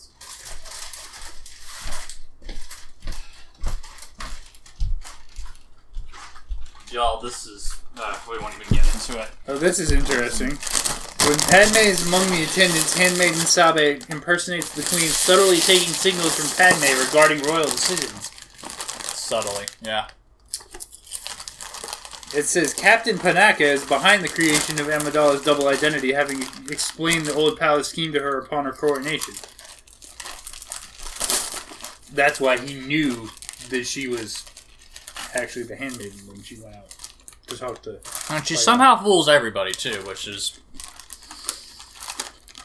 Y'all, this is. Uh, we won't even get into it. Oh, this is interesting. When Padme is among the attendants, handmaiden Sabe impersonates the queen, subtly taking signals from Padme regarding royal decisions. Subtly, yeah. It says Captain Panaka is behind the creation of Amidala's double identity, having explained the old palace scheme to her upon her coronation. That's why he knew that she was actually the handmaiden when she went out to talk to. And she somehow fools everybody, too, which is.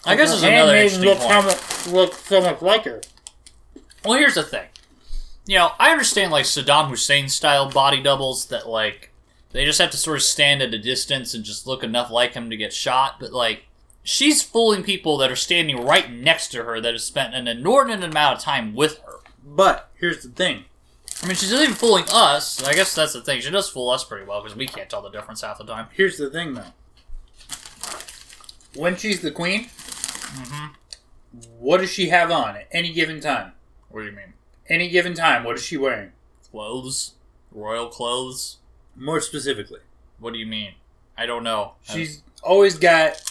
I guess is another handmaiden interesting looked, point. how much, looked so much like her. Well, here's the thing. You know, I understand like Saddam Hussein style body doubles that like they just have to sort of stand at a distance and just look enough like him to get shot, but like she's fooling people that are standing right next to her that have spent an inordinate amount of time with her. But here's the thing. I mean, she's not even fooling us. I guess that's the thing. She does fool us pretty well because we can't tell the difference half the time. Here's the thing, though. When she's the queen, Mm-hmm. what does she have on at any given time? What do you mean? Any given time, what is she wearing? Clothes? Royal clothes? More specifically, What do you mean? I don't know. she's always got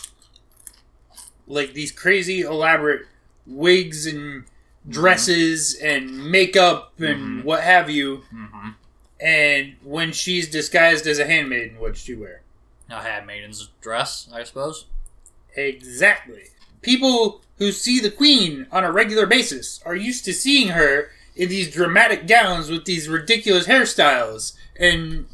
like these crazy elaborate wigs and dresses and makeup and Mhm. what have you. Mm-hmm. And when she's disguised as a handmaiden, what'd she wear? A handmaiden's dress, I suppose. Exactly. People who see the queen on a regular basis are used to seeing her in these dramatic gowns with these ridiculous hairstyles and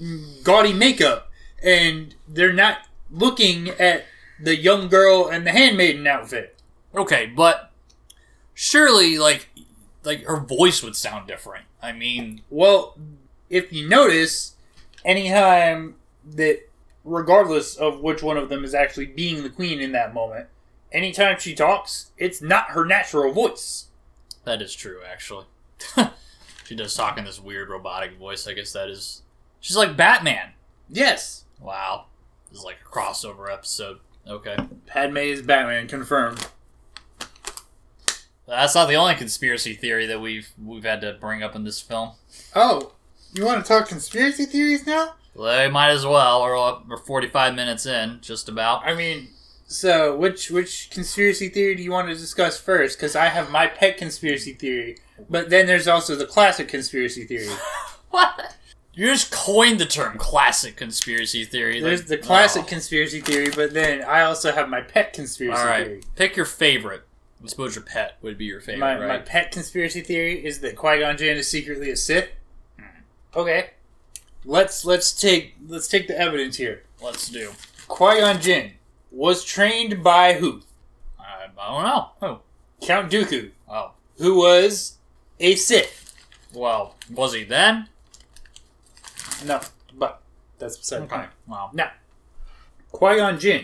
gaudy makeup, and they're not looking at the young girl and the handmaiden outfit. Okay, but surely, like, like her voice would sound different. I mean, Well, if you notice, anytime that, regardless of which one of them is actually being the queen in that moment, anytime she talks, it's not her natural voice. that is true. Actually, she does talk in this weird robotic voice. I guess that is. She's like Batman. Yes. Wow, this is like a crossover episode. Okay, Padme is Batman, confirmed. That's not the only conspiracy theory that we've we've had to bring up in this film. Oh, you want to talk conspiracy theories now? Well, They might as well. We're, we're 45 minutes in, just about. I mean, so which which conspiracy theory do you want to discuss first? Because I have my pet conspiracy theory, but then there's also the classic conspiracy theory. What? You just coined the term classic conspiracy theory. There's Like, the classic oh. conspiracy theory, but then I also have my pet conspiracy All right, theory. pick your favorite. I suppose your pet would be your favorite, My, right? my pet conspiracy theory is that Qui Gon Jinn is secretly a Sith. Hmm. Okay, let's let's take let's take the evidence here. Let's do. Qui Gon Jinn was trained by who? I, I don't know. Oh, Count Dooku, oh. who was a Sith. Well, was he then? No, but that's beside the Okay. point. Well, Now, Qui Gon Jinn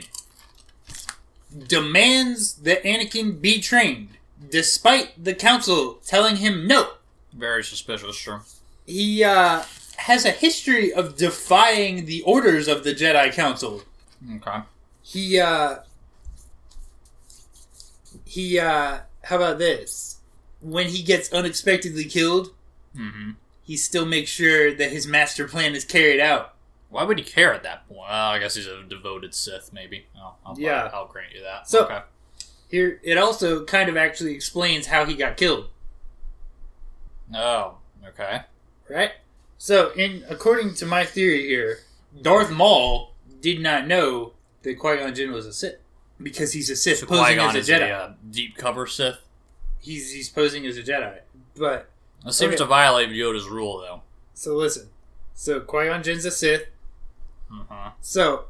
demands that Anakin be trained, despite the Council telling him no. very suspicious. Sure. He uh, has a history of defying the orders of the Jedi Council. Okay. He uh, he uh, how about this? When he gets unexpectedly killed, Mm-hmm. he still makes sure that his master plan is carried out. Why would he care at that point? Well, I guess he's a devoted Sith, maybe. Oh, I'll, Yeah. I'll grant you that. So- okay. Here, it also kind of actually explains how he got killed. Oh, okay. right? So, in according to my theory here, Darth Maul did not know that Qui Gon Jinn was a Sith because he's a Sith So posing Qui-Gon as a Jedi. a uh, deep cover Sith. He's he's posing as a Jedi. But That seems Okay. to violate Yoda's rule, though. so listen, so Qui Gon Jinn's a Sith. Uh-huh. So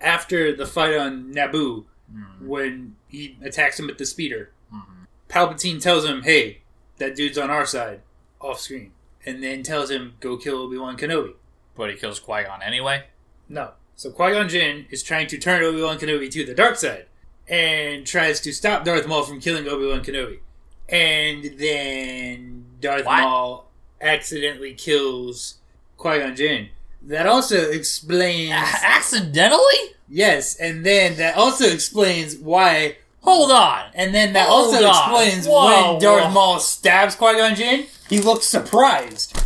after the fight on Naboo, Mhm. when he attacks him with the speeder, Mhm. Palpatine tells him, "Hey, that dude's on our side," off screen, and then tells him, "Go kill Obi Wan Kenobi." But he kills Qui-Gon anyway. No. So Qui Gon Jinn is trying to turn Obi Wan Kenobi to the dark side and tries to stop Darth Maul from killing Obi Wan Kenobi. And then Darth What? Maul accidentally kills Qui Gon Jinn. That also explains. accidentally? yes, and then that also explains why. Hold on. And then that Hold also on. explains Whoa, when Darth whoa. Maul stabs Qui Gon Jinn, he looks surprised.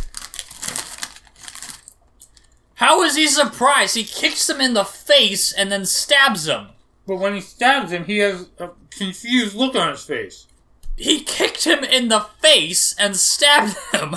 How is he surprised? He kicks him in the face and then stabs him. But when he stabs him, he has a confused look on his face. He kicked him in the face and stabbed him.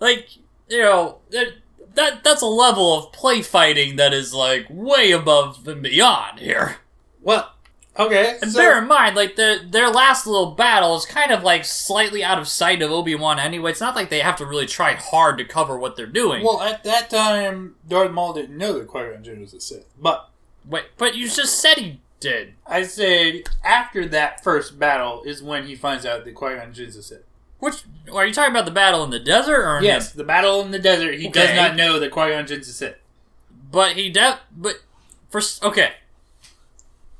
like, you know, that, that that's a level of play fighting that is like way above and beyond here. Well, okay. And so- bear in mind, like their their last little battle is kind of like slightly out of sight of Obi Wan anyway. It's not like they have to really try hard to cover what they're doing. Well, at that time, Darth Maul didn't know that Qui Gon Jinn was a Sith. But Wait, but you just said he did. I said after that first battle is when he finds out that Qui Gon Jinn's a Sith. Which are you talking about the battle in the desert or Yes, the battle in the desert. He Okay. does not know that Qui Gon Jinn's a Sith. But he de- but first okay.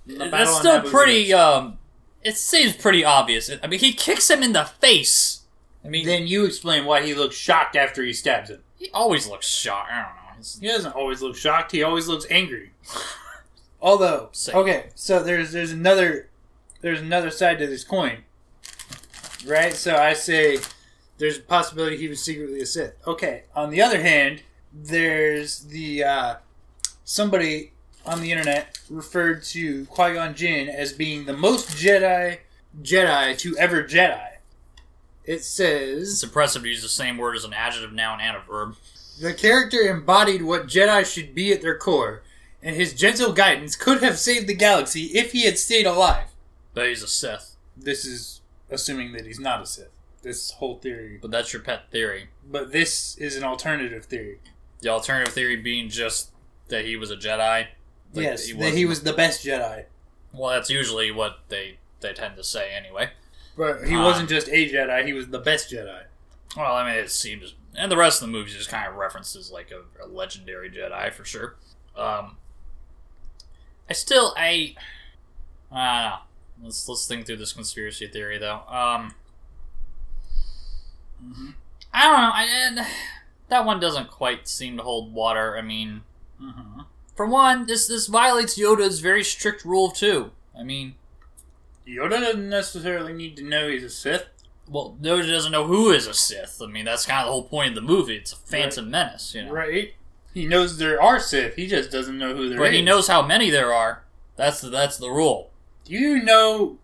That's still pretty. Um, it seems pretty obvious. I mean, he kicks him in the face. I mean, Then you explain why he looks shocked after he stabs him. he always looks shocked. I don't know. It's- He doesn't always look shocked. He always looks angry. Although, Same. okay, so there's there's another there's another side to this coin, right? So I say there's a possibility he was secretly a Sith. Okay. On the other hand, there's the uh, somebody on the internet referred to Qui Gon Jinn as being the most Jedi Jedi to ever Jedi. It says It's impressive to use the same word as an adjective, noun, and a verb. the character embodied what Jedi should be at their core, and his gentle guidance could have saved the galaxy if he had stayed alive. But he's a Sith. This is assuming that he's not a Sith. This whole theory, But that's your pet theory. but this is an alternative theory. The alternative theory being just that he was a Jedi. Like, yes, that he was the best Jedi, Well, that's usually what they they tend to say anyway. but he Ah. wasn't just a Jedi; he was the best Jedi. Well, I mean, it seems, and the rest of the movies just kind of references like a, a legendary Jedi for sure. Um, I still, I, I don't know. Let's let's think through this conspiracy theory though. Um, Mm-hmm. I don't know. I, that one doesn't quite seem to hold water. I mean, Mm-hmm. for one, this this violates Yoda's very strict rule of two. I mean, Yoda doesn't necessarily need to know he's a Sith. well, Yoda doesn't know who is a Sith. I mean, that's kind of the whole point of the movie. It's a Phantom Menace, you know. Right. He knows there are Sith. He just doesn't know who there is. But he knows how many there are. That's the that's the rule. You know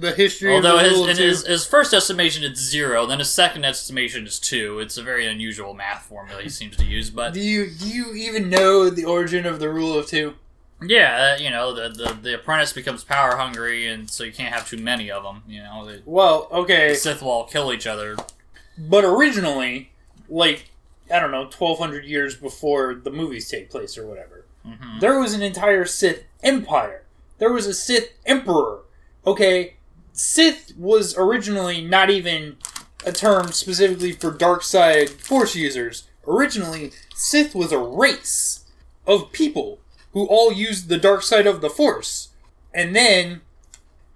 the history Although of the his, rule in too? his his first estimation it's zero, then his second estimation is two. It's a very unusual math formula he seems to use. But Do you do you even know the origin of the rule of two? yeah, uh, you know the, the the apprentice becomes power hungry, and so you can't have too many of them. You know the, Well, the okay, Sith will all kill each other. but originally, like I don't know, twelve hundred years before the movies take place or whatever, hmm there was an entire Sith empire. There was a Sith emperor. Okay, Sith was originally not even a term specifically for dark side force users. Originally, Sith was a race of people who all used the dark side of the force. And then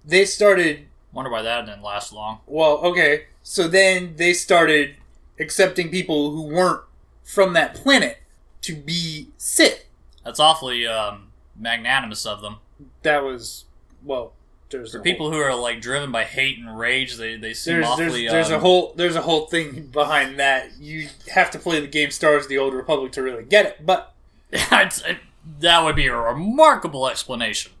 they started Wonder why that didn't last long. well, okay. So then they started accepting people who weren't from that planet to be Sith. That's awfully um, magnanimous of them. That was well. There's For people who are like driven by hate and rage, they they seem there's awfully. there's, there's a um, whole there's a whole thing behind that. You have to play the game Star Wars the Old Republic to really get it, but it- that would be a remarkable explanation.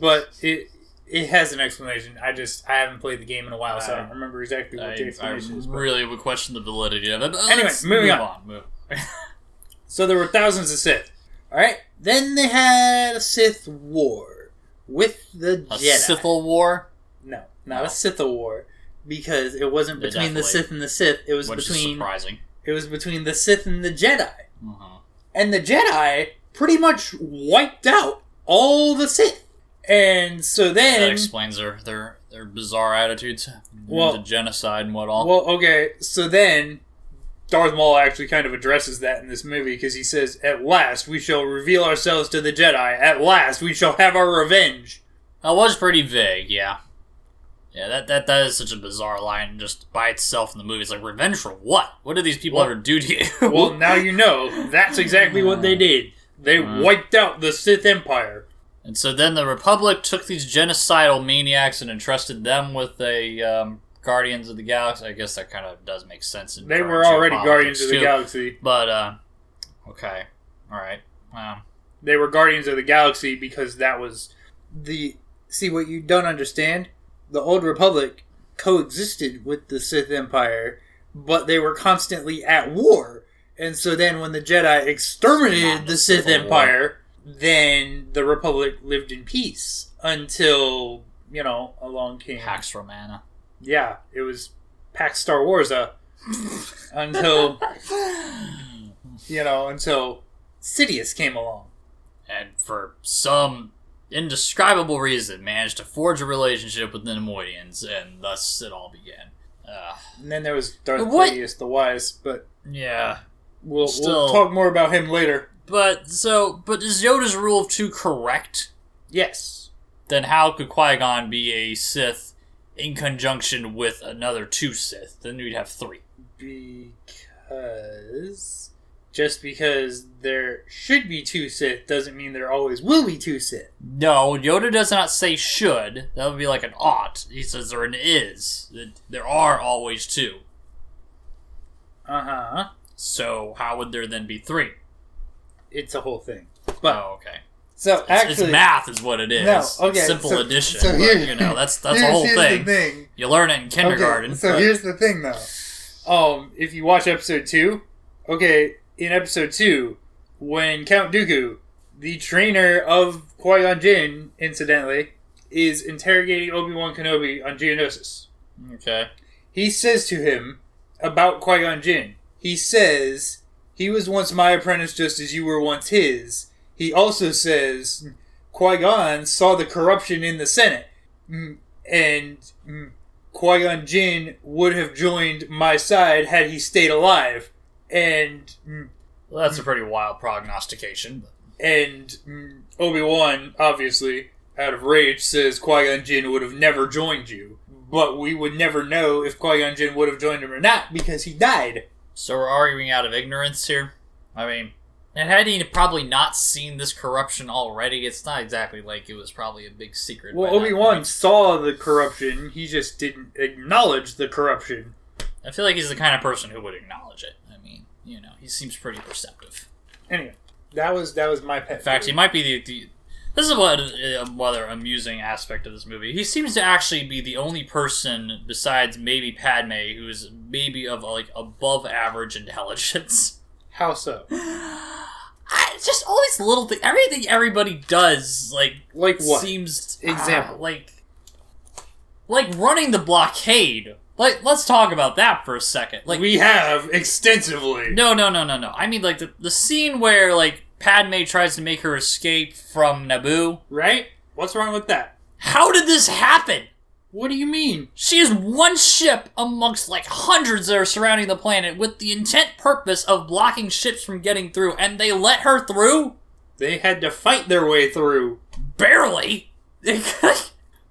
but it it has an explanation. I just I haven't played the game in a while, so I I- don't remember exactly what I, the I is. really would question the validity of it. Anyway, moving move on. Move. So there were thousands of Sith. All right. Then they had a Sith war with the A Jedi. Sithal war, No, not No. a Sith war because it wasn't Yeah, between the. Sith and the Sith. It was between surprising. it was between the Sith and the Jedi. Mhm. And the Jedi pretty much wiped out all the Sith. And so then That explains their their their bizarre attitudes, Well- the genocide and what all. well, okay, so then Darth Maul actually kind of addresses that in this movie because he says, "At last we shall reveal ourselves to the Jedi. At last we shall have our revenge." that was pretty vague, yeah. Yeah, that, that that is such a bizarre line just by itself in the movie. It's like revenge for what? What did these people Well- ever do to you? Well, now you know. That's exactly what they did. They Uh. wiped out the Sith Empire. And so then the Republic took these genocidal maniacs and entrusted them with a um, Guardians of the Galaxy. I guess that kind of does make sense. In They were already Guardians of the too. Galaxy. But uh, okay, all right. Um, They were Guardians of the Galaxy because that was the. See, what you don't understand? The Old Republic coexisted with the Sith Empire, but they were constantly at war. And so then when the Jedi exterminated the Sith Civil War. Empire, then the Republic lived in peace until, you know, along came. Pax Romana. Yeah, it was Pax Star Wars uh, until, you know, until Sidious came along. and for some indescribable reason, managed to forge a relationship with the Neimoidians, and thus it all began. Uh, And then there was Darth What? Plagueis the Wise, but yeah, we'll, Still- we'll talk more about him later. but so, but is Yoda's rule of two correct? Yes. Then how could Qui Gon be a Sith in conjunction with another two Sith? Then we'd have three. Because just because there should be two Sith doesn't mean there always will be two Sith. No, Yoda does not say should. That would be like an ought. He says there an is. There are always two. Uh huh. So how would there then be three? It's a whole thing. But oh, okay. So It's, actually, it's math is what it is. No, okay, Simple so- addition. so but, you know, that's that's the whole thing. The thing. You learn it in kindergarten. Okay, so but- here's the thing, though. Um, if you watch episode two, okay, in episode two, when Count Dooku, the trainer of Qui Gon Jinn, incidentally, is interrogating Obi Wan Kenobi on Geonosis, okay. he says to him about Qui Gon Jinn. He says he was once my apprentice, just as you were once his. He also says Qui Gon saw the corruption in the Senate, Mm, and mm, Qui Gon Jinn would have joined my side had he stayed alive. And mm, Well, that's a pretty wild prognostication. And Obi Wan, obviously, out of rage, says Qui Gon Jinn would have never joined you. But we would never know if Qui Gon Jinn would have joined him or not because he died. so we're arguing out of ignorance here. I mean, and had he probably not seen this corruption already, it's not exactly like it was probably a big secret. Well, Obi Wan saw the corruption. He just didn't acknowledge the corruption. I feel like he's the kind of person who would acknowledge it. I mean, you know, he seems pretty perceptive. Anyway, that was that was my pet. In fact, he might be the. the this is what uh, a rather amusing aspect of this movie. He seems to actually be the only person besides maybe Padme who's maybe of like above average intelligence. How so? I, it's just all these little things. Everything everybody does, like, Like what? seems Example. ah, like, like running the blockade. Like, let's talk about that for a second. Like, we have extensively. no, no, no, no, no. I mean, like the the scene where like Padme tries to make her escape from Naboo. Right? What's wrong with that? How did this happen? What do you mean? She is one ship amongst like hundreds that are surrounding the planet with the intent purpose of blocking ships from getting through, and they let her through? They had to fight their way through. Barely. I,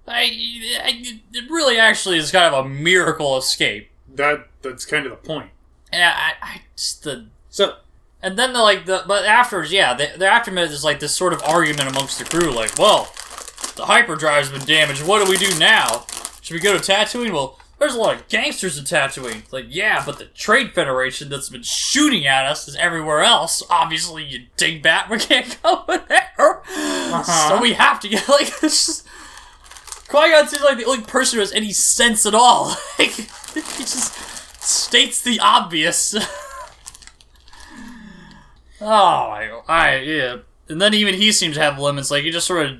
I, it really actually is kind of a miracle escape. That that's kind of the point. And I, I just the So and then the like the but afterwards, yeah, the, the aftermath is like this sort of argument amongst the crew, like, well, the hyperdrive's been damaged. What do we do now? Should we go to Tatooine? Well, there's a lot of gangsters in Tatooine. It's like, yeah, but the Trade Federation that's been shooting at us is everywhere else. Obviously, you dingbat, we can't go there. So uh-huh. we have to get like this. Qui Gon seems like the only person who has any sense at all. Like, he just states the obvious. oh, I, I, yeah. And then even he seems to have limits. Like, he just sort of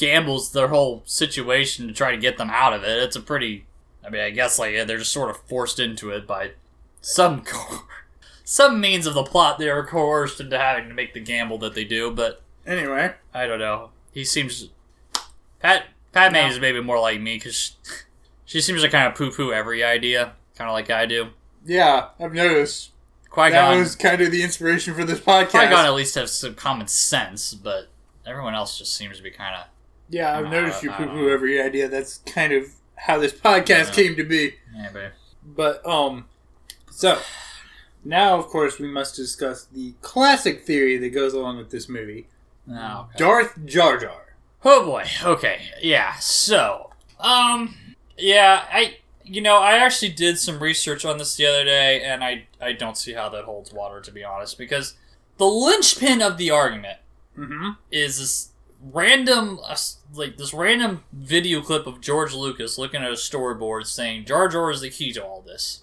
gambles their whole situation to try to get them out of it. It's a pretty. I mean, I guess, like, they're just sort of forced into it by some. Co- some means of the plot they are coerced into having to make the gamble that they do, but anyway, I don't know. He seems. Pat Padme No. is maybe more like me because she, she seems to kind of poo poo every idea, kind of like I do. yeah, I've noticed. Qui That Gon, was kind of the inspiration for this podcast. Qui Gon at least has some common sense, but everyone else just seems to be kind of. Yeah, I've No, noticed you poo poo every idea. That's kind of how this podcast Yeah. came to be. Yeah, but But um, so now of course we must discuss the classic theory that goes along with this movie: oh, okay. Darth Jar Jar. Oh boy. Okay. Yeah. So, um, yeah, I, you know, I actually did some research on this the other day, and I, I don't see how that holds water to be honest, because the linchpin of the argument Mm-hmm. is this random, uh, like this random video clip of George Lucas looking at a storyboard saying Jar Jar is the key to all this.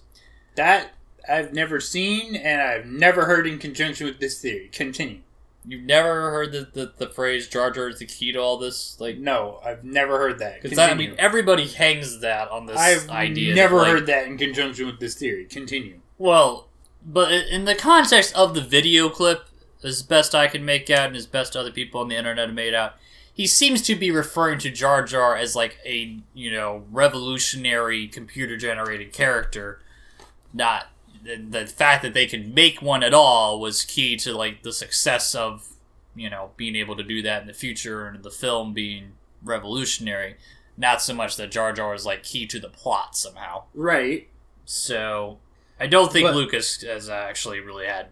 That I've never seen and I've never heard in conjunction with this theory. Continue. You've never heard the, the, the phrase Jar Jar is the key to all this, like. No, I've never heard that. Because I mean, everybody hangs that on this I've idea. that, never like, heard that in conjunction with this theory. Continue. Well, but in the context of the video clip, as best I can make out, and as best other people on the internet have made out, he seems to be referring to Jar Jar as like a you know revolutionary computer generated character. Not the, the fact that they could make one at all was key to like the success of you know being able to do that in the future and the film being revolutionary. Not so much that Jar Jar is like key to the plot somehow. Right. So I don't think But- Lucas has actually really had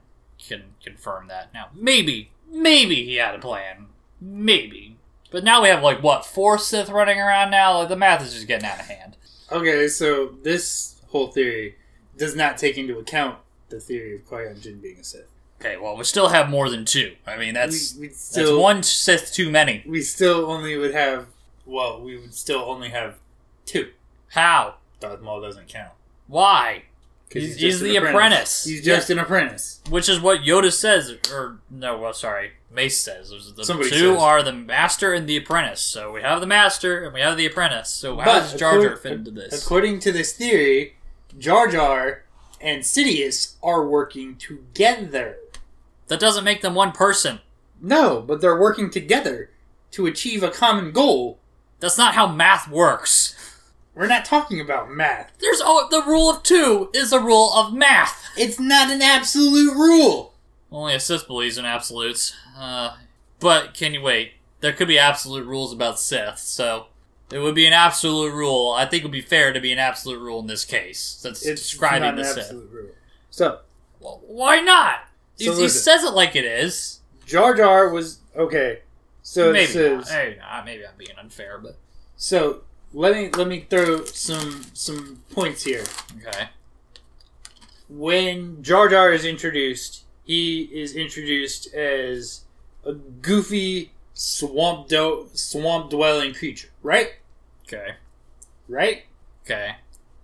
can confirm that. Now maybe maybe he had a plan, maybe, but now we have like what four Sith running around now. Like the math is just getting out of hand. Okay, so this whole theory does not take into account the theory of Qui Gon Jinn being a Sith. Okay, well, we still have more than two. I mean, that's we, we'd that's one Sith too many. we still only would have well, we would still only have two. How? Darth Maul doesn't count. Why? 'Cause He's- he's the apprentice. He's just an apprentice. Which is what Yoda says, or no, well, sorry, Mace says. The Somebody two says. are the master and the apprentice. So we have the master and we have the apprentice. So how But does Jar Jar fit into this? According to this theory, Jar Jar and Sidious are working together. That doesn't make them one person. No, but they're working together to achieve a common goal. That's not how math works. We're not talking about math. There's oh, the rule of two is a rule of math. It's not an absolute rule. Only a Sith believes in absolutes. Uh, but can you wait? There could be absolute rules about Sith, so it would be an absolute rule. I think it would be fair to be an absolute rule in this case. That's It's describing not the an Sith. rule. So, Well, why not? He, So he listen. says it like it is. Jar Jar was okay. So maybe says not. Maybe not. Maybe I'm being unfair, but so. Let me let me throw some some points here. okay. when Jar Jar is introduced, he is introduced as a goofy swamp do- swamp dwelling creature, right? Okay. Right? Okay.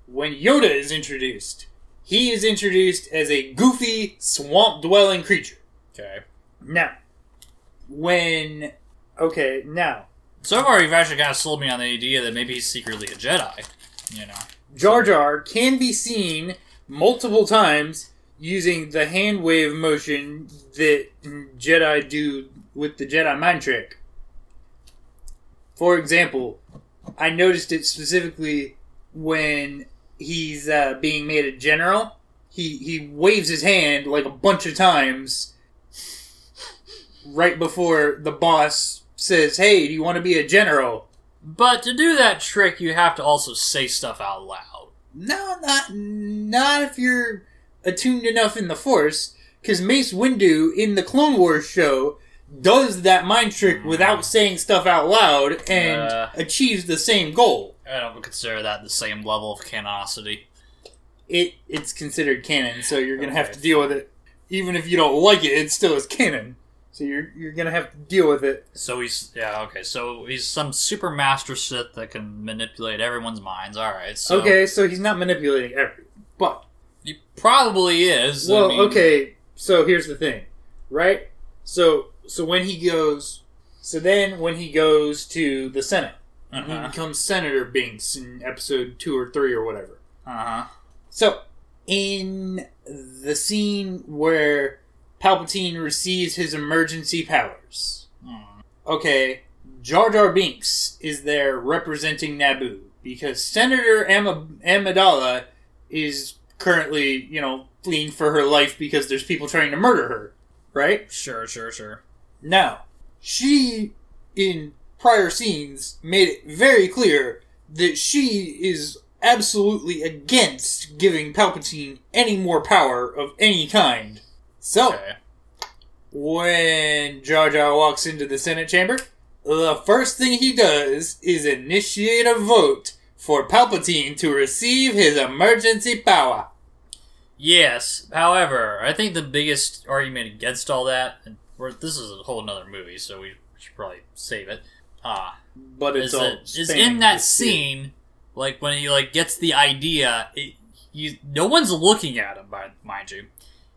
When Yoda is introduced, he is introduced as a goofy swamp dwelling creature. Okay. Now, when okay, now So far, you've actually kind of sold me on the idea that maybe he's secretly a Jedi. You know. Jar Jar can be seen multiple times using the hand wave motion that Jedi do with the Jedi mind trick. For example, I noticed it specifically when he's uh, being made a general. He he waves his hand like a bunch of times right before the boss says, "Hey, do you want to be a general?" But to do that trick, you have to also say stuff out loud. No, not not if you're attuned enough in the Force, because Mace Windu in the Clone Wars show does that mind trick without saying stuff out loud and Uh. achieves the same goal. I don't consider that the same level of canonicity. It it's considered canon, so you're gonna have to deal with it. Even if you don't like it, it still is canon. So you're you're gonna have to deal with it. So he's yeah okay. So he's some super master Sith that can manipulate everyone's minds. All right. So okay, so he's not manipulating everyone, but He probably is. I Well, mean, okay. So here's the thing, right? So so when he goes, so then when he goes to the Senate, he Uh becomes Senator Binks in episode two or three or whatever. Uh huh. So in the scene where Palpatine receives his emergency powers, Hmm. okay, Jar Jar Binks is there representing Naboo because Senator Am- Amidala is currently, you know, fleeing for her life because there's people trying to murder her, right? Sure, sure, sure. Now, she, in prior scenes, made it very clear that she is absolutely against giving Palpatine any more power of any kind. So, Okay. when Jar Jar walks into the Senate chamber, the first thing he does is initiate a vote for Palpatine to receive his emergency power. Yes. However, I think the biggest argument against all that, and we're, this is a whole nother movie, so we should probably save it. Ah, But it's is, all that, is in that scene, like when he like gets the idea, it, you no one's looking at him, by, mind you.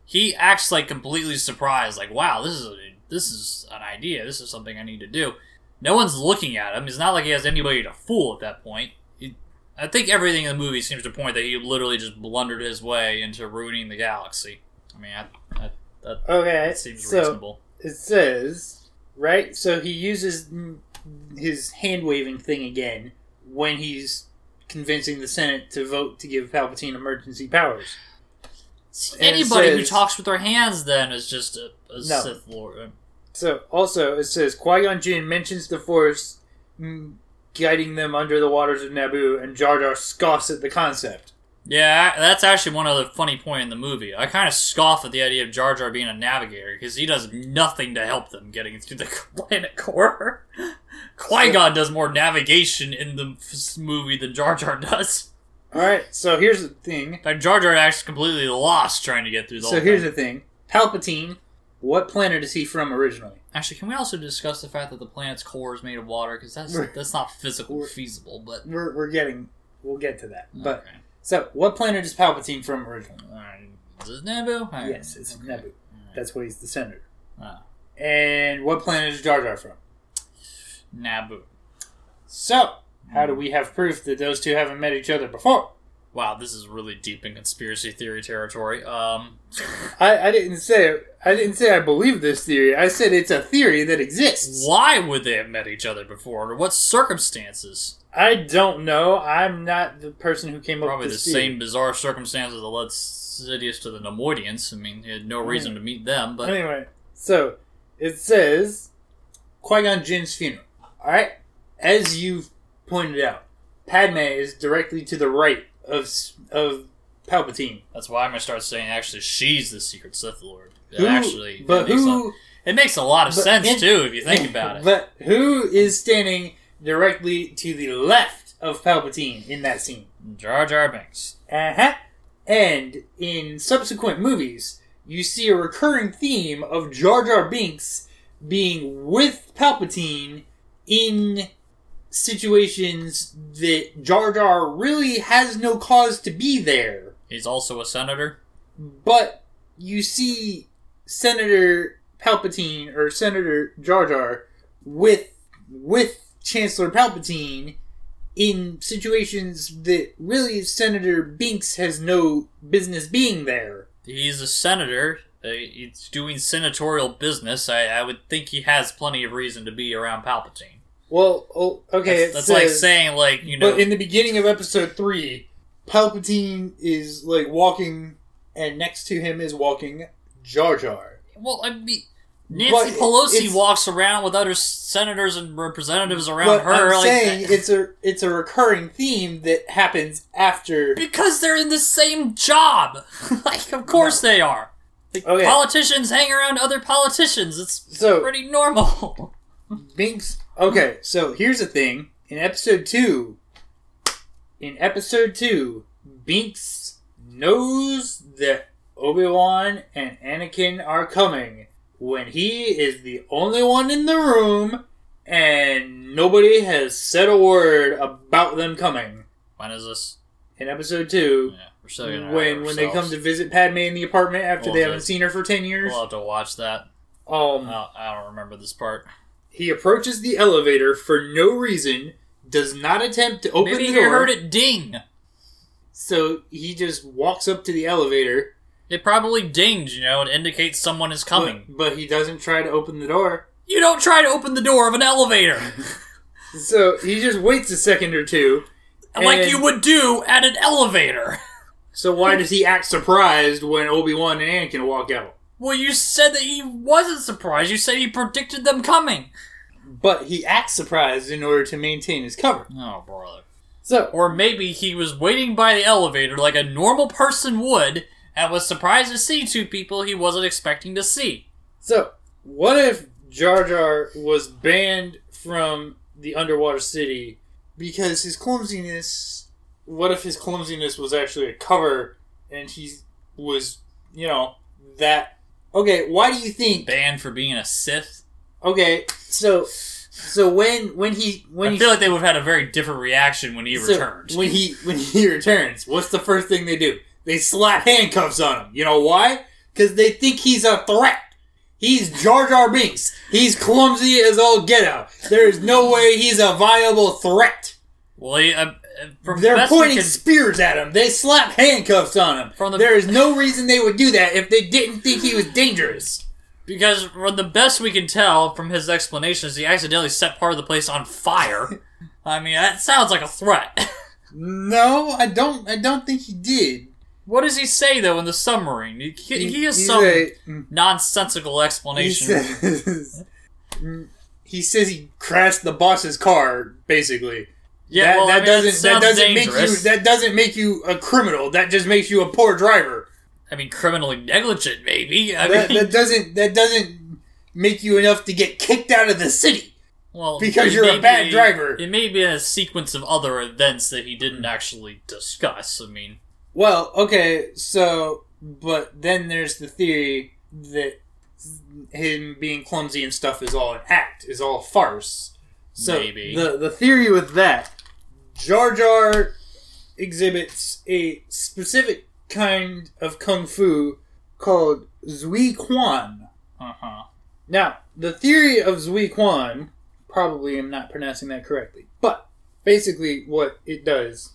He acts like completely surprised, like, "Wow, this is a, this is an idea. This is something I need to do." No one's looking at him. It's not like he has anybody to fool at that point. He, I think everything in the movie seems to point that he literally just blundered his way into ruining the galaxy. I mean, I, I, that, Okay, that seems so reasonable. it says right. So he uses his hand waving thing again when he's convincing the Senate to vote to give Palpatine emergency powers. See, and it Anybody who talks with their hands then is just a, a No. Sith Lord. So also it says Qui Gon Jinn mentions the Force guiding them under the waters of Naboo, and Jar Jar scoffs at the concept. Yeah, that's actually one other funny point in the movie. I kind of scoff at the idea of Jar Jar being a navigator because he does nothing to help them getting through the planet core. Qui Gon does more navigation in the movie than Jar Jar does. All right, so here's the thing. In fact, Jar Jar acts completely lost trying to get through the So whole here's thing. the thing. Palpatine what planet is he from originally? Actually, can we also discuss the fact that the planet's core is made of water? Because that's We're- that's not physical we're- feasible. But We're, we're getting, we'll get to that. But okay. so, what planet is Palpatine from originally? Alright. is it Naboo? Yes, it's Okay. Naboo. That's what he's the senator. Ah. And what planet is Jar Jar from? Naboo. So, how do we have proof that those two haven't met each other before? Wow, this is really deep in conspiracy theory territory. Um, I, I didn't say I didn't say I believe this theory. I said it's a theory that exists. why would they have met each other before? Under what circumstances? I don't know. I'm not the person who came up Probably with the theory. same bizarre circumstances that led Sidious to the Neimoidians. I mean, he had no reason to meet them, but Anyway, so it says Qui Gon Jinn's funeral. All right, as you pointed out, Padme is directly to the right of of Palpatine. that's why I'm gonna start saying actually she's the secret Sith Lord. It Who- actually, but it makes, who? a, it makes a lot of sense too if you think about it. But who is standing directly to the left of Palpatine in that scene? Jar Jar Binks. Uh huh. And in subsequent movies, you see a recurring theme of Jar Jar Binks being with Palpatine in situations that Jar Jar really has no cause to be there. He's also a senator. But you see Senator Palpatine or Senator Jar Jar with with Chancellor Palpatine in situations that really Senator Binks has no business being there. He's a senator. Uh, he's doing senatorial business. I, I would think he has plenty of reason to be around Palpatine. Well, oh, okay, that's that's like saying, like you know, But in the beginning of episode three, Palpatine is like walking, and next to him is walking Jar Jar. well, I mean, Nancy But Pelosi walks around with other senators and representatives around her. I'm like, saying it's a it's a recurring theme that happens after. because they're in the same job. like, of course they are. Like, Okay. Politicians hang around other politicians. It's So pretty normal. Binks. Okay, so here's the thing. In episode two, in episode two, Binks knows that Obi Wan and Anakin are coming when he is the only one in the room, and nobody has said a word about them coming. when is this? In episode two, Yeah, we're still gonna when when they come to visit Padme in the apartment after they haven't the- seen her for ten years, We'll have to watch that. um, I I don't remember this part. He approaches the elevator for no reason, does not attempt to open Maybe the he heard it ding. So he just walks up to the elevator, It probably dinged, you know, and indicates someone is coming. But, but he doesn't try to open the door. You don't try to open the door of an elevator So he just waits a second or two. like And- you would do at an elevator. So why does he act surprised when Obi Wan and Anakin walk out? Well, you said that he wasn't surprised. You said he predicted them coming. But he acts surprised in order to maintain his cover. Oh, brother. So Or maybe he was waiting by the elevator like a normal person would and was surprised to see two people he wasn't expecting to see. So, what if Jar Jar was banned from the underwater city because his clumsiness? What if his clumsiness was actually a cover and he was, you know, that. Okay, why do you think. Banned for being a Sith? Okay, so. So when when he when I he feel like they would have had a very different reaction when he so returned. when he when he returns, what's the first thing they do? They slap handcuffs on him. You know why? Because they think he's a threat. He's Jar Jar Binks. He's clumsy as all get out. There is no way he's a viable threat. well, he, uh, Uh, from They're we pointing spears at him. They slap handcuffs on him. From the- there is no reason they would do that if they didn't think he was dangerous. Because from the best we can tell from his explanations, he accidentally set part of the place on fire. I mean, that sounds like a threat. No, I don't. I don't think he did. what does he say though in the submarine? He, he, he has some a- mm, nonsensical He explanation. says, mm, he says he crashed the boss's car, basically. Yeah, that, well, that I mean, doesn't that doesn't make you that doesn't make you a criminal. That just makes you a poor driver. I mean, criminally negligent, maybe. I That, mean, that doesn't that doesn't make you enough to get kicked out of the city. well, because you're a bad be- driver. It may be a sequence of other events that he didn't actually discuss. I mean, Well, okay, so but then there's the theory that him being clumsy and stuff is all an act, is all farce. So Maybe. the the theory with that, Jar Jar exhibits a specific kind of kung fu called Zui Quan. Uh huh. Now, the theory of Zui Quan, probably I'm not pronouncing that correctly, but basically what it does,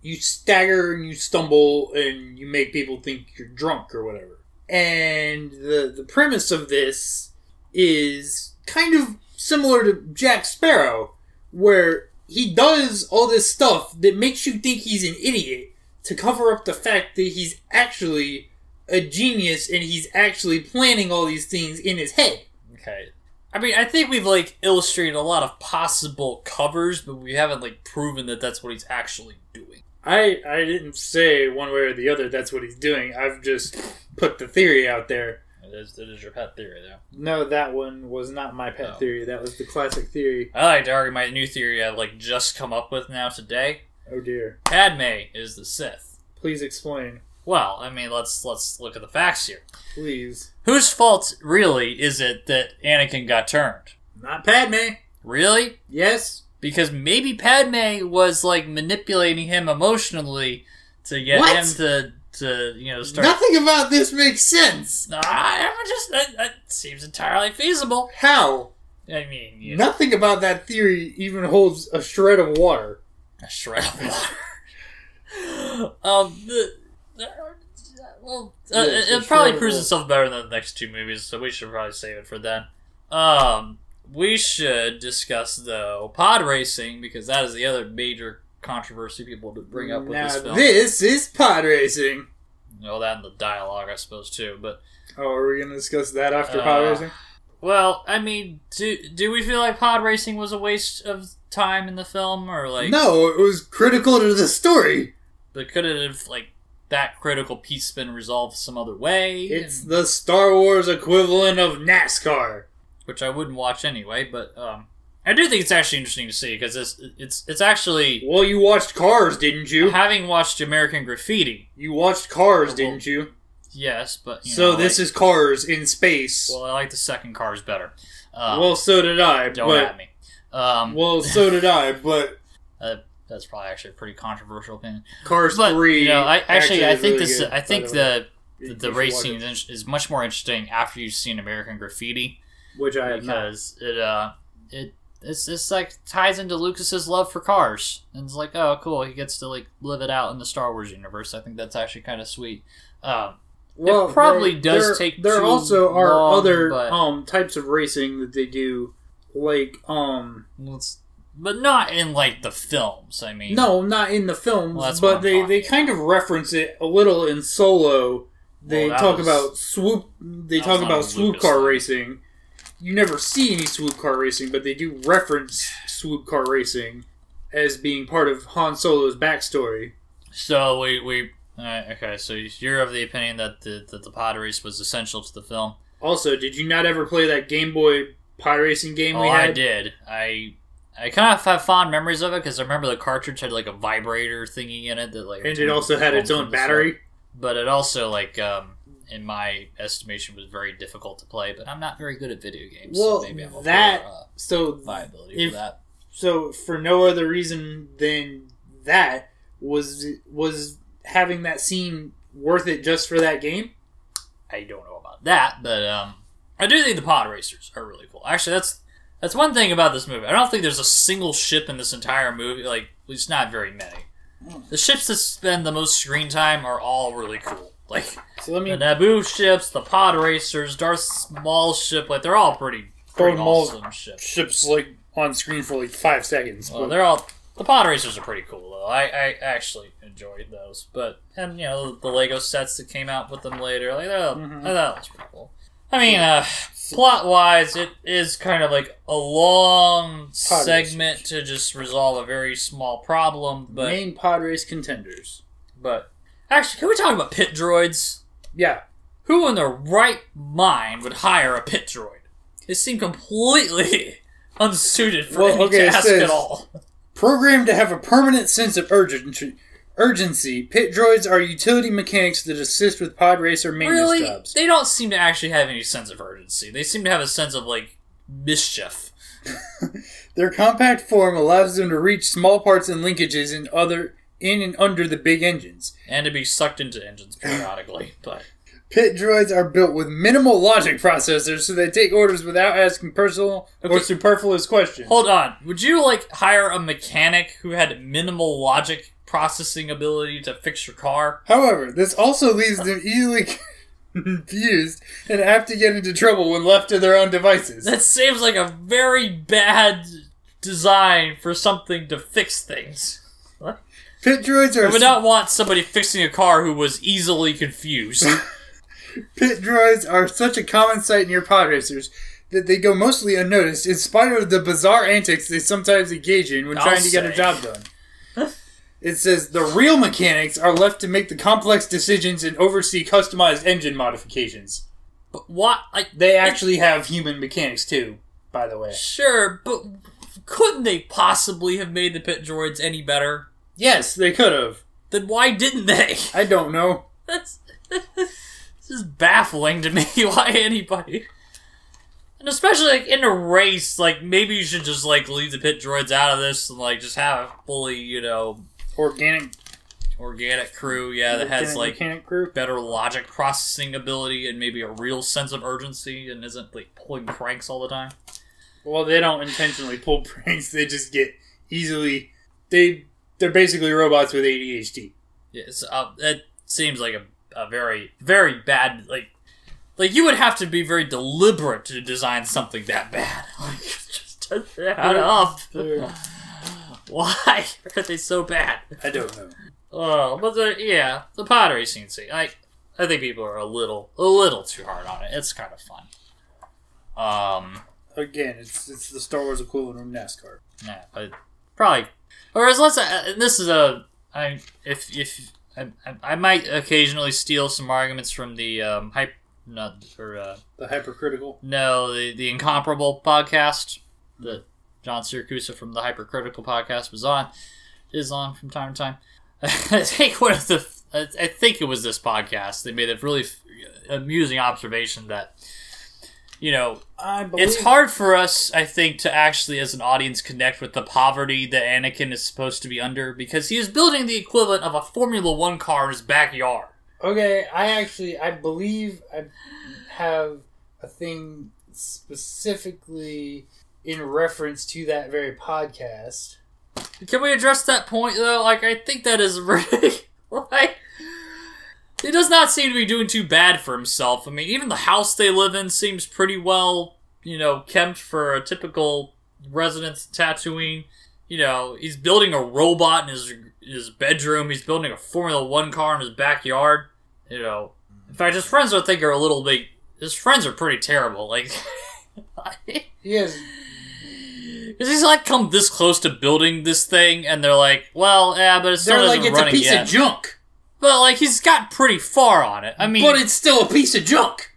you stagger and you stumble and you make people think you're drunk or whatever. And the the premise of this is kind of similar to Jack Sparrow, where he does all this stuff that makes you think he's an idiot to cover up the fact that he's actually a genius and he's actually planning all these things in his head. Okay. I mean, I think we've like illustrated a lot of possible covers, but we haven't like proven that that's what he's actually doing. I I didn't say one way or the other that's what he's doing. I've just put the theory out there. It is, it is your pet theory, though. No, that one was not my pet Oh. theory. That was the classic theory. I like to argue my new theory I've like just come up with now today. Oh dear. Padme is the Sith. Please explain. Well, I mean, let's let's look at the facts here. Please. Whose fault really is it that Anakin got turned? Not Padme. Really? Yes. Because maybe Padme was like manipulating him emotionally to get What? him to to you know start. Nothing about this makes sense. I'm just that, that seems entirely feasible. How? I mean, you Nothing about that theory even holds a shred of water. a shred of water. um, the, the- well, uh, Yes, it, it probably proves itself better than the next two movies, so we should probably save it for then. Um, we should discuss though pod racing because that is the other major controversy people to bring up with now this film. this is pod racing. Well, that and the dialogue, I suppose, too. But Oh, are we gonna discuss that after Uh, pod racing? well, I mean, do do we feel like pod racing was a waste of time in the film, or like no, it was critical to the story. But could it have like that critical piece been resolved some other way? It's the Star Wars equivalent of NASCAR. which I wouldn't watch anyway. But um, I do think it's actually interesting to see because it's it's it's actually Well, you watched Cars, didn't you? having watched American Graffiti. You watched Cars, Well, didn't you? Yes, but you So know, this like- is Cars in space. well, I like the second Cars better. Um, well, so did I. don't but at me. Um, well, so did I. But that's probably actually a pretty controversial opinion. Cars But three. you know, I actually, I is think really this. good, I by think way. the You the, should the watch it, is, is much more interesting after you've seen American Graffiti. which I have not. because it uh it it's it's like ties into Lucas's love for cars and it's like oh cool he gets to like live it out in the Star Wars universe. I think that's actually kind of sweet. Um, Well, probably there- does there- take There also are long, other but- um types of racing that they do, like um it's, but not in like the films. I mean, no, not in the films, Well, but they they kind of reference it a little in Solo. They Well, talk was- about swoop. They talk about swoop car thing. racing. You never see any swoop car racing, but they do reference swoop car racing as being part of Han Solo's backstory. so we we uh, okay. So you're of the opinion that the that the pod race was essential to the film. Also, did you not ever play that Game Boy pod racing game Oh, we had? I did. I I kind of have fond memories of it because I remember the cartridge had like a vibrator thingy in it that like And it also had its own battery. but it also like um in my estimation was very difficult to play but i'm not very good at video games Well, so maybe i'm that- poor, uh, So viability if- for that. so for no other reason than that was was having that scene worth it just for that game? i don't know about that but um i do think the pod racers are really cool. Actually that's that's one thing about this movie. I don't think there's a single ship in this entire movie like at least not very many. The ships that spend the most screen time are all really cool like So let me the Naboo ships, the pod racers, Darth Maul's ship, like they're all pretty, pretty awesome ships. ships like on screen for like five seconds. Well, they're all the pod racers are pretty cool though. I, I actually enjoyed those, but and you know the Lego sets that came out with them later, like that, Mhm. that was pretty cool. I mean, uh, plot wise, it is kind of like a long Pod segment to just resolve a very small problem, but main pod race contenders. but actually, can we talk about pit droids? Yeah, Who in their right mind would hire a pit droid? They seem completely unsuited for Well, any okay, task at all. programmed to have a permanent sense of urgency, Urgency. Pit droids are utility mechanics that assist with pod racer maintenance Really, jobs. they don't seem to actually have any sense of urgency. They seem to have a sense of like mischief. Their compact form allows them to reach small parts and linkages in other in and under the big engines. and to be sucked into engines periodically. But Pit droids are built with minimal logic processors, so they take orders without asking personal or superfluous questions. hold on, would you like hire a mechanic who had minimal logic processing ability to fix your car? However, this also leaves them easily confused and apt to get into trouble when left to their own devices. That seems like a very bad design for something to fix things. Pit droids are. I would not want somebody fixing a car who was easily confused. pit droids are such a common sight near pod racers that they go mostly unnoticed, in spite of the bizarre antics they sometimes engage in when I'll trying to get a job done. It says the real mechanics are left to make the complex decisions and oversee customized engine modifications. but what? Like They actually have human mechanics too, by the way. sure, but couldn't they possibly have made the pit droids any better? Yes, they could have. Then why didn't they? I don't know. That's this is baffling to me. Why anybody? And especially like in a race, like maybe you should just like leave the pit droids out of this and like just have a fully, you know, Organic, organic crew, yeah, that has like crew. better logic processing ability and maybe a real sense of urgency and isn't like pulling pranks all the time. Well, they don't intentionally pull pranks. They just get easily. They they're basically robots with ADHD. Yeah, it's, uh, it seems like a, a very very bad like like you would have to be very deliberate to design something that bad. Like just doesn't add up. Why are they so bad? I don't know. Oh, but the yeah, the pottery scene. I I think people are a little a little too hard on it. It's kind of fun. Um, Again, it's it's the Star Wars equivalent of NASCAR. yeah, but probably. Whereas let's. Uh, this is a. I if if I, I, I might occasionally steal some arguments from the um hype not or uh The hypercritical. no the the incomparable podcast that John Siracusa from the Hypercritical podcast was on is on from time to time. I think one of the I I think it was this podcast they made a really f- amusing observation that you know I believe it's hard for us I think to actually as an audience connect with the poverty that Anakin is supposed to be under because he is building the equivalent of a Formula 1 car in his backyard. Okay, I actually I believe I have a thing specifically in reference to that very podcast. Can we address that point though? Like, I think that is really like he does not seem to be doing too bad for himself. I mean, even the house they live in seems pretty well, you know, kept for a typical residence in Tatooine. You know, he's building a robot in his his bedroom. He's building a Formula One car in his backyard. You know, in fact, his friends I think are a little bit. His friends are pretty terrible. Like. Yes, Because he's like come this close to building this thing, and they're like, "Well, yeah, but it's still they're like it's a piece yet." of junk, but like he's got pretty far on it. I mean, but it's still a piece of junk.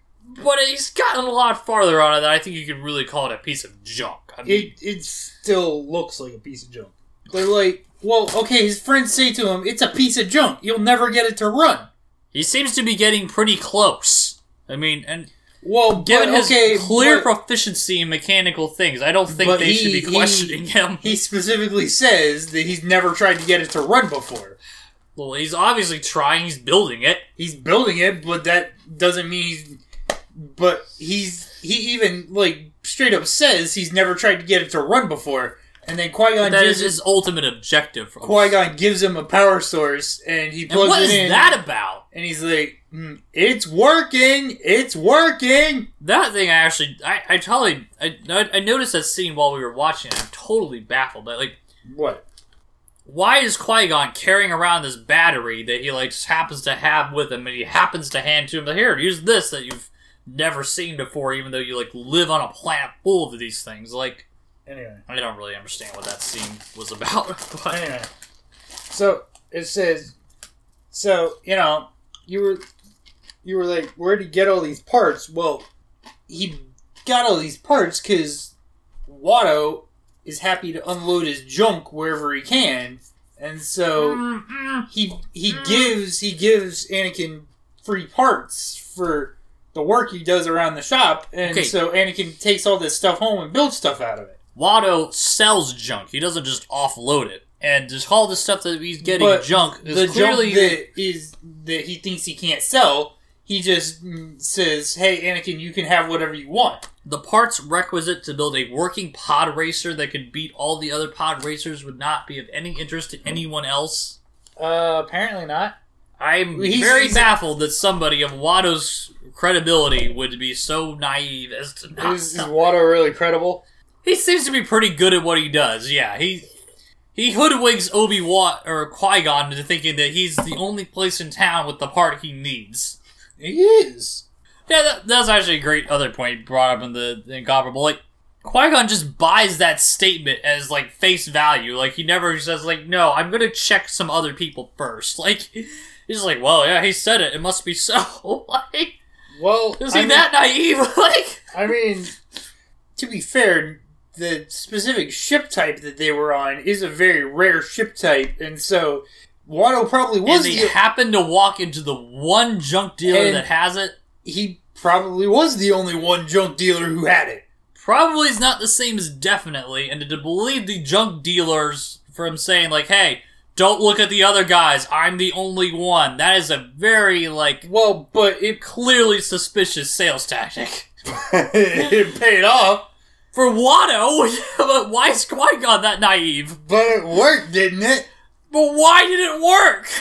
but he's gotten a lot farther on it than I think you could really call it a piece of junk. I mean, It it still looks like a piece of junk. They're like, well, okay. His friends say to him, "It's a piece of junk. You'll never get it to run." he seems to be getting pretty close. I mean, and Well, given but, his okay, clear but proficiency in mechanical things, I don't think they should he- be he- questioning him. he specifically says that he's never tried to get it to run before. Well, he's obviously trying. He's building it. He's building it, but that doesn't mean he's. But he's he even like straight up says he's never tried to get it to run before, and then Qui Gon That gives is his ultimate objective. Qui Gon gives him a power source, and he and plugs what it is in, that about? and he's like, "Hmm, "It's working, it's working." That thing, I actually, I, I totally, I, I noticed that scene while we were watching. it. I'm totally baffled. Like, like, What? Why is Qui Gon carrying around this battery that he like just happens to have with him, and he happens to hand to him? Here, use this that you've never seen before, even though you like live on a planet full of these things. Like, Anyway. I don't really understand what that scene was about. but Anyway, so it says, so you know, you were, you were like, where'd he get all these parts? Well, he got all these parts because Watto is happy to unload his junk wherever he can, and so he he gives he gives Anakin free parts for the work he does around the shop, and Okay. so Anakin takes all this stuff home and builds stuff out of it. Watto sells junk. He doesn't just offload it. And just all the stuff that he's getting But junk is the clearly junk that is that he thinks he can't sell, he just says, "Hey, Anakin, you can have whatever you want." the parts requisite to build a working pod racer that could beat all the other pod racers would not be of any interest to anyone else. Uh, apparently not. I'm He's- very he's- baffled that somebody of Watto's credibility would be so naive as to not Is, is. Watto really credible? He seems to be pretty good at what he does. Yeah, he he hoodwinks Obi Wan or Qui Gon into thinking that he's the only place in town with the part he needs. He is. Yeah, that, that's actually a great other point brought up in the incomparable. Like Qui Gon just buys that statement as like face value. Like he never says like, "No, I'm gonna check some other people first. Like he's like, "Well, yeah, he said it. It must be so." like, Well, is I mean- that naive? like, I mean, to be fair, the specific ship type that they were on is a very rare ship type, and so Watto probably and was they the happen to walk into the one junk dealer that has it. he probably was the only one junk dealer who had it. Probably is not the same as definitely, and to believe the junk dealers from saying like, "Hey, don't look at the other guys. I'm the only one." That is a very like Well, but it clearly suspicious sales tactic it paid off, for Watto. but why is Qui Gon that naive? but it worked, didn't it? But why did it work?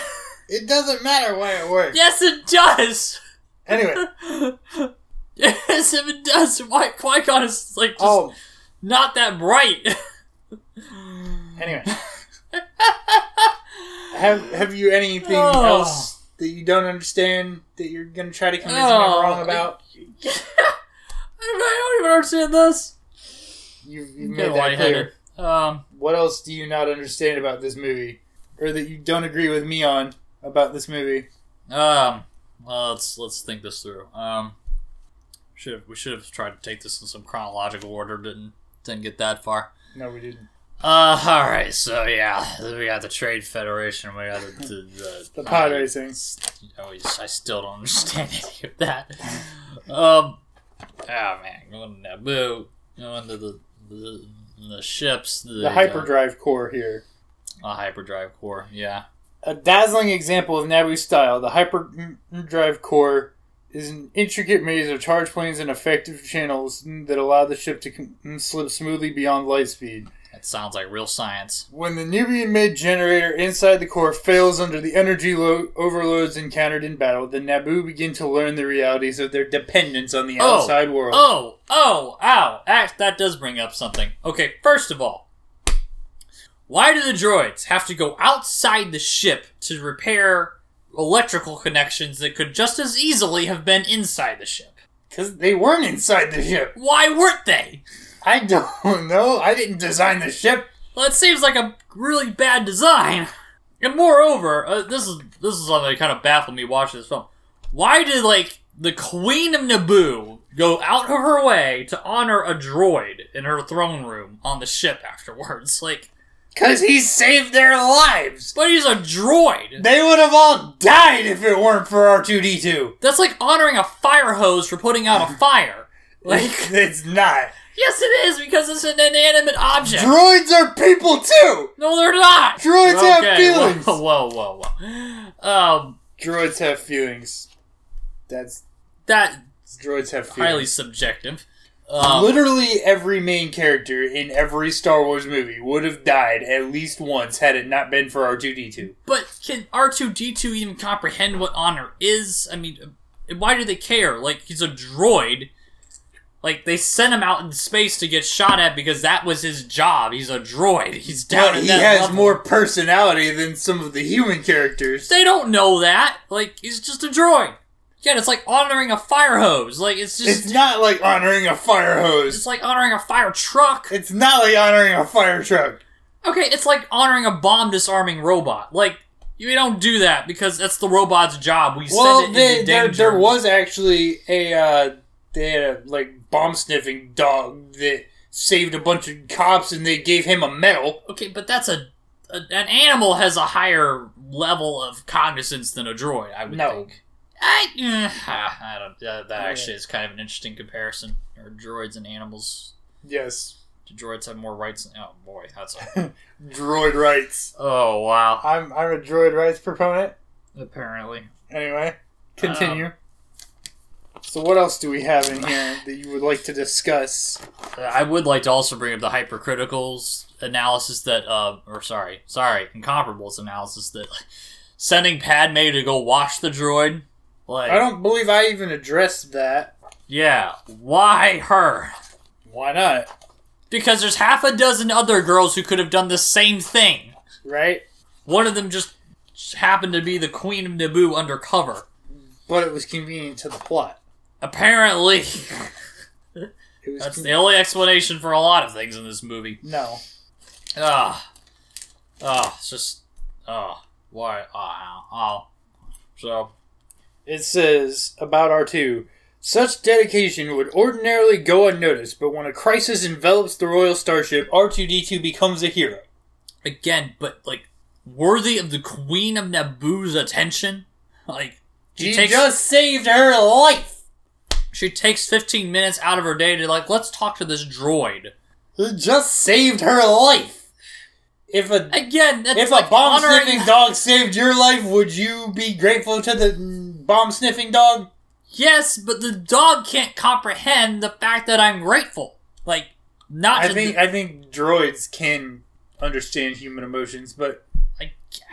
It doesn't matter why it worked. yes, it does. Anyway, yes, if it does, why Qui Gon is like just oh, not that bright. anyway, have have you anything Oh. else that you don't understand that you're gonna try to convince me I'm wrong about? I don't even understand this. You've, you've made that clear. Um, What else do you not understand about this movie, or that you don't agree with me on about this movie? um, well, let's let's think this through. Um, should have, we should have tried to take this in some chronological order. Didn't didn't get that far. No, we didn't. Uh, all right. So yeah, we got the Trade Federation. We got the the, the, The pod racing. Oh, I still don't understand any of that. Um, oh man, going to Naboo, going to the the, the ships, the, The hyperdrive core here. Uh, hyperdrive core. Yeah. A dazzling example of Naboo style, the hyperdrive core is an intricate maze of charge planes and effective channels that allow the ship to slip smoothly beyond light speed. That sounds like real science. When the Nubian made generator inside the core fails under the energy lo- overloads encountered in battle, the Naboo begin to learn the realities of their dependence on the Oh. outside world. Oh, oh, ow. Act, that does bring up something. Okay, first of all, why do the droids have to go outside the ship to repair electrical connections that could just as easily have been inside the ship? Because they weren't inside the ship. Why weren't they? I don't know. I didn't design the ship. Well, it seems like a really bad design. And moreover, uh, this is this is something that kind of baffled me watching this film. Why did like the Queen of Naboo go out of her way to honor a droid in her throne room on the ship afterwards? Like, Because he saved their lives. but he's a droid. They would have all died if it weren't for R2D2. That's like honoring a fire hose for putting out a fire. Like, it's not. yes, it is because it's an inanimate object. Droids are people too! no, they're not. Droids have feelings! Whoa, whoa, whoa, whoa. Um, Droids have feelings. That's. that Droids have feelings. highly subjective. Um, Literally every main character in every Star Wars movie would have died at least once had it not been for R2D2. but can R two D two even comprehend what honor is? I mean, uh, why do they care? Like he's a droid. Like they sent him out in space to get shot at because that was his job. He's a droid. He's down. But he has level. more personality than some of the human characters. They don't know that. Like he's just a droid. Yeah, it's like honoring a fire hose. Like it's just It's not like honoring a fire hose. it's like honoring a fire truck. It's not like honoring a fire truck. Okay, it's like honoring a bomb disarming robot. Like you don't do that because that's the robot's job. We Well, send it they, into there, danger. there was actually a uh, they had a like bomb sniffing dog that saved a bunch of cops, and they gave him a medal. Okay, but that's a a, an animal has a higher level of cognizance than a droid. I would No. think. I, eh, I don't. Uh, that actually is kind of an interesting comparison. Or droids and animals. Yes. Do droids have more rights? Oh boy, that's a. Droid rights. oh wow. I'm I'm a droid rights proponent. Apparently. Anyway, continue. so what else do we have in here that you would like to discuss? I would like to also bring up the hypercriticals analysis that, uh, or sorry, sorry, incomparables analysis that sending Padme to go watch the droid. Like, I don't believe I even addressed that. yeah, why her? Why not? Because there's half a dozen other girls who could have done the same thing. Right? One of them just happened to be the Queen of Naboo undercover. But it was convenient to the plot. Apparently, that's con- the only explanation for a lot of things in this movie. no. Ah, ah, it's just, ah, why, ah, oh. So, It says about R2 such dedication would ordinarily go unnoticed, but when a crisis envelops the royal starship, R2D2 becomes a hero. again, but like, worthy of the Queen of Naboo's attention? Like, She takes, just saved her life. she takes 15 minutes out of her day to, like, let's talk to this droid. It just saved her life. If a Again, if like a bomb sniffing dog saved your life, would you be grateful to the bomb sniffing dog? Yes, but the dog can't comprehend the fact that I'm grateful. Like, not I think the- I think droids can understand human emotions, but I,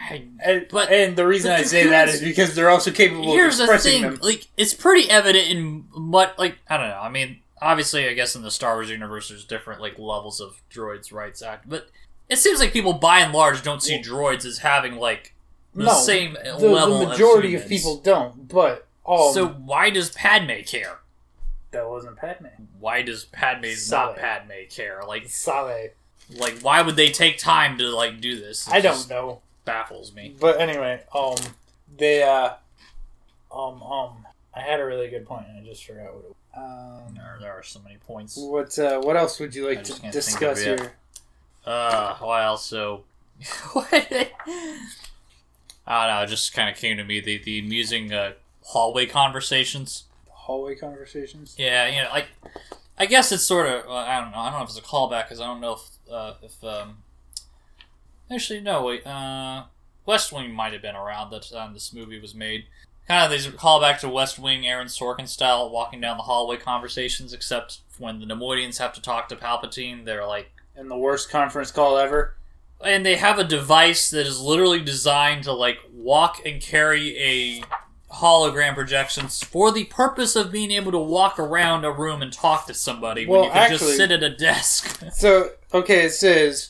I, and, But- and the reason I say that is because they're also capable here's of the expressing thing them. like it's pretty evident in what like i don't know i mean obviously i guess in the star wars universe there's different like levels of droids rights act but it seems like people by and large don't see droids as having like the no, same the, level the majority of, of, people don't. But um, so why does padme care that wasn't Padme. why does padme's not Sabe. padme care like Save. like why would they take time to like do this It I don't know. baffles me But anyway, um, they uh, um, um, I had a really good point and I just forgot what it. Was. Um, there, there are so many points what uh, what else would you like to discuss here? Uh, well, so I don't know. It just kind of came to me the the amusing uh, hallway conversations. Hallway conversations. Yeah, you know, like I guess it's sort of I don't know. I don't know if it's a callback because I don't know if uh, if um actually no wait uh West Wing might have been around that time this movie was made. Kind of these callback to West Wing, Aaron Sorkin style, walking down the hallway conversations. Except when the Neimoidians have to talk to Palpatine, they're like. "In the worst conference call ever. And they have a device that is literally designed to like walk and carry a hologram projections for the purpose of being able to walk around a room and talk to somebody when you can actually- just sit at a desk. So okay, it says.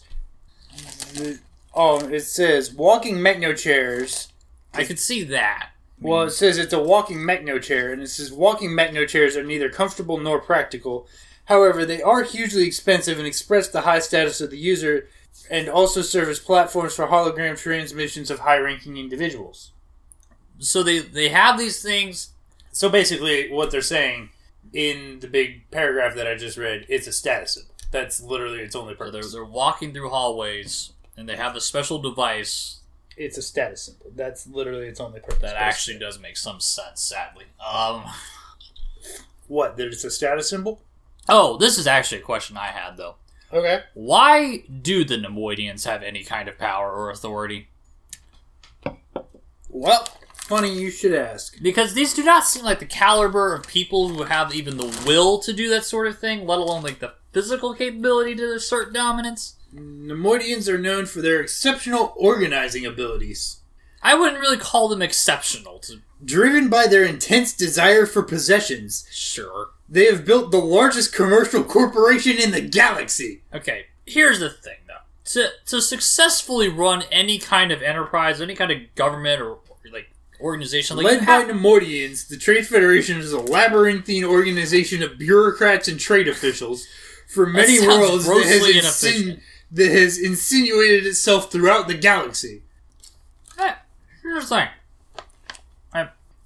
Oh, it says walking mechno chairs. I could see that. Well, it says it's a walking mechno chair, and it says walking mechno chairs are neither comfortable nor practical. However, they are hugely expensive and express the high status of the user, and also serve as platforms for hologram transmissions of high-ranking individuals. So they they have these things. So basically, what they're saying in the big paragraph that I just read, it's a status symbol. That's literally its only They're purpose. they're walking through hallways and they have a special device It's a status symbol. That's literally its only purpose. that actually does make some sense. Sadly. Um. what? That it's a status symbol? Oh, this is actually a question I had though. Okay. Why do the Neimoidians have any kind of power or authority? Well, funny you should ask. Because these do not seem like the caliber of people who have even the will to do that sort of thing, let alone like the physical capability to assert dominance. Neimoidians are known for their exceptional organizing abilities. I wouldn't really call them exceptional. To Driven by their intense desire for possessions, sure. They have built the largest commercial corporation in the galaxy. Okay, here's the thing though. To to successfully run any kind of enterprise, any kind of government or like organization, like Led by Neimoidians, the Trade Federation is a labyrinthine organization of bureaucrats and trade officials for many worlds that has, insin- that has insinuated itself throughout the galaxy. Eh, here's the thing.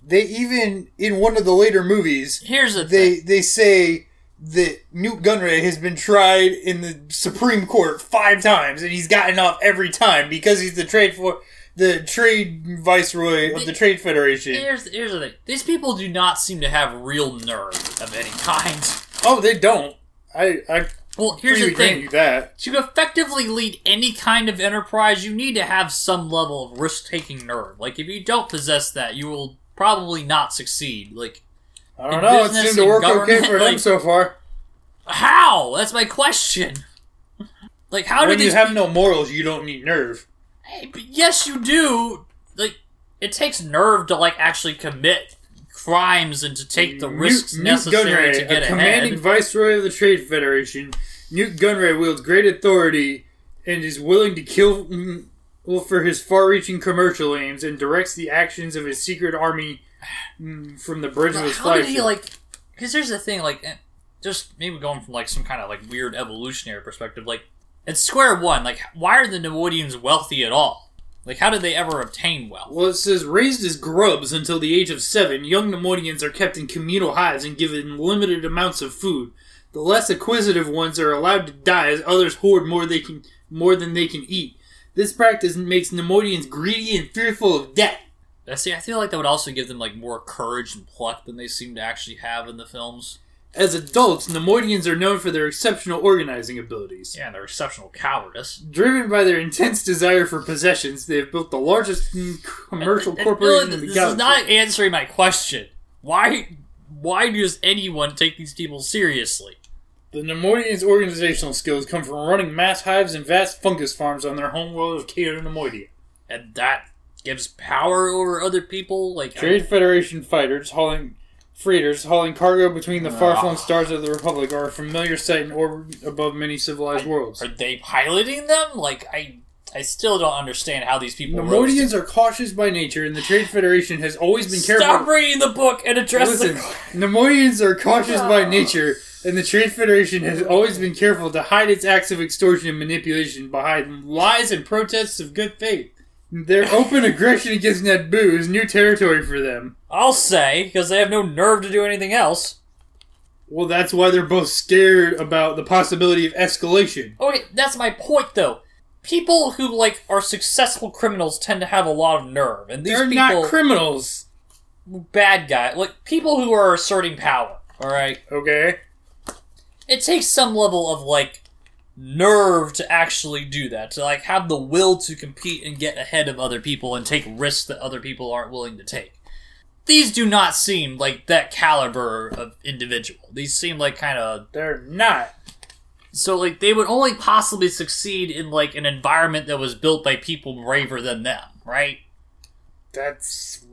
They even in one of the later movies, Here's the thing. they they say that Nute Gunray has been tried in the Supreme Court five times, and he's gotten off every time because he's the trade for the trade viceroy of the Trade Federation. Here's here's the thing. These people do not seem to have real nerve of any kind. Oh, they don't. I I Well, here's the thing. that. To effectively lead any kind of enterprise, you need to have some level of risk-taking nerve. Like, if you don't possess that, you will probably not succeed. Like, I don't know. It seemed to work okay for like- so far. how? That's my question. Like, how when did you have no morals, you don't need nerve. Hey, but yes, you do. Like, it takes nerve to like actually commit crimes and to take the risks Nute, necessary Nute Gunray, to get a commanding ahead. viceroy of the Trade Federation, Nute Gunray wields great authority and is willing to kill well, for his far-reaching commercial aims and directs the actions of his secret army mm, from the bridge of his How did flagship. he like? Because here's the thing, like, just maybe going from like some kind of like weird evolutionary perspective, like at square one, like why are the Neimoidians wealthy at all? Like, how did they ever obtain wealth? Well, it says raised as grubs until the age of seven, young Neimoidians are kept in communal hives and given limited amounts of food. The less acquisitive ones are allowed to die as others hoard more they can more than they can eat. This practice makes Neimoidians greedy and fearful of death. I see. I feel like that would also give them like more courage and pluck than they seem to actually have in the films. As adults, Neimoidians are known for their exceptional organizing abilities. Yeah, and their exceptional cowardice. Driven by their intense desire for possessions, they have built the largest mm, commercial And- and corporation really, in the this galaxy. This is not answering my question. Why? Why does anyone take these people seriously? The Neimoidians' organizational skills come from running mass hives and vast fungus farms on their homeworld of Cato Neimoidia. And that gives power over other people. Like Trade Federation fighters hauling freighters hauling cargo between the far-flung ah. Ugh. stars of the Republic are a familiar sight in orbit above many civilized worlds. Are they piloting them? Like I, I still don't understand how these people. rose Neimoidians are cautious by nature, and the Trade Federation has always been careful. Stop reading the book and address Listen, the. Neimoidians are cautious by ah. nature, and the Trade Federation has always been careful to hide its acts of extortion and manipulation behind lies and protests of good faith. Their open aggression against Naboo is new territory for them. I'll say because they have no nerve to do anything else. Well, that's why they're both scared about the possibility of escalation. Okay, that's my point though. People who like are successful criminals tend to have a lot of nerve, and these They're people, not criminals, bad guy, like people who are asserting power. All right, okay? It takes some level of like nerve to actually do that, to like have the will to compete and get ahead of other people and take risks that other people aren't willing to take. These do not seem like that caliber of individual. These seem like kind of They're not. so like they would only possibly succeed in like an environment that was built by people braver than them, right? That's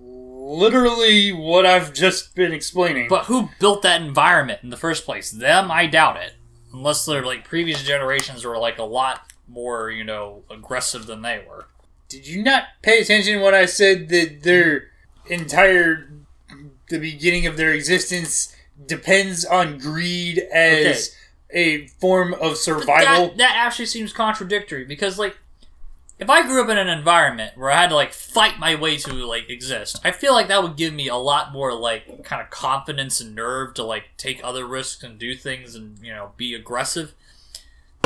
literally what I've just been explaining. But who built that environment in the first place? Them? I doubt it. Unless they're like previous generations were like a lot more, you know, aggressive than they were. Did you not pay attention when I said that their entire the beginning of their existence depends on greed as a form of survival? That, that actually seems contradictory because like if I grew up in an environment where I had to like fight my way to like exist, I feel like that would give me a lot more like kind of confidence and nerve to like take other risks and do things and you know be aggressive.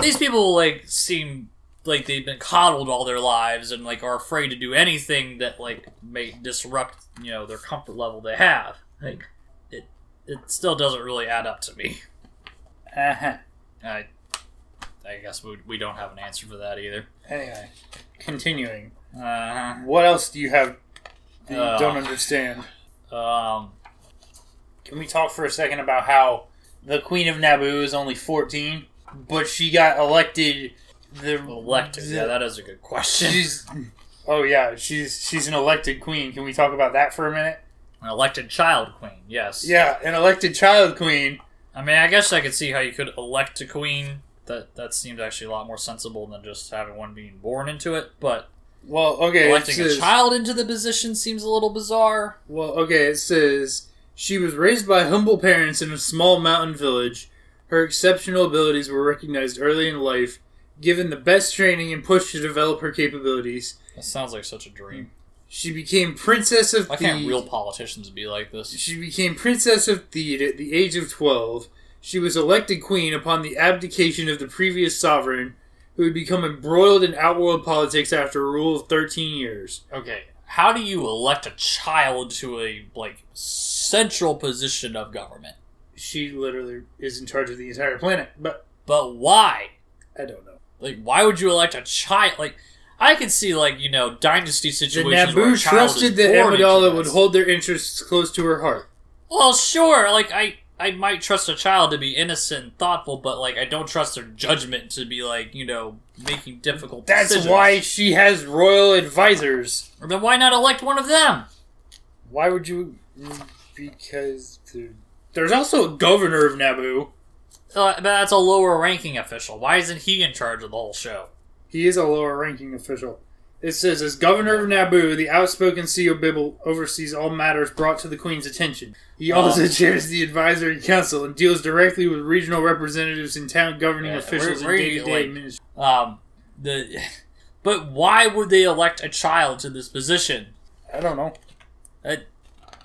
These people like seem like they've been coddled all their lives and like are afraid to do anything that like may disrupt you know their comfort level they have. Like it, it still doesn't really add up to me. uh-huh. I, I guess we, we don't have an answer for that either. Anyway, continuing. Uh What else do you have that you Uh. don't understand? Um, Can we talk for a second about how the Queen of Naboo is only 14, but she got elected the elected. the- Yeah, that is a good question. She's oh yeah, she's she's an elected queen. Can we talk about that for a minute? An elected child queen. Yes. Yeah, an elected child queen. I mean, I guess I could see how you could elect a queen. That that seems actually a lot more sensible than just having one being born into it. But Well, okay, electing says, a child into the position seems a little bizarre. well, okay, it says she was raised by humble parents in a small mountain village. Her exceptional abilities were recognized early in life, given the best training and pushed to develop her capabilities. That sounds like such a dream. She became princess of Why can't Theed. real politicians be like this? She became princess of Theed at the age of 12. She was elected queen upon the abdication of the previous sovereign, who had become embroiled in outworld politics after a rule of 13 years. Okay, how do you elect a child to a like central position of government? She literally is in charge of the entire planet, but But why? I don't know. Like, why would you elect a child? Like, I could see like you know dynasty The situations. where a Naboo child trusted that Amidala would hold their interests close to her heart. Well, sure. Like I, I might trust a child to be innocent and thoughtful, but like I don't trust their judgment to be like you know making difficult. That's decisions. why she has royal advisors. Then why not elect one of them? Why would you? Because there- there's also a governor of Naboo. Uh, but that's a lower ranking official. Why isn't he in charge of the whole show? He is a lower ranking official. It says, as governor of Naboo, the outspoken Sio Bibble oversees all matters brought to the Queen's attention. He also Oh. chairs the advisory council and deals directly with regional representatives and town governing Yeah, officials and day to day administration. Um, the, but why would they elect a child to this position? I don't know. Alright,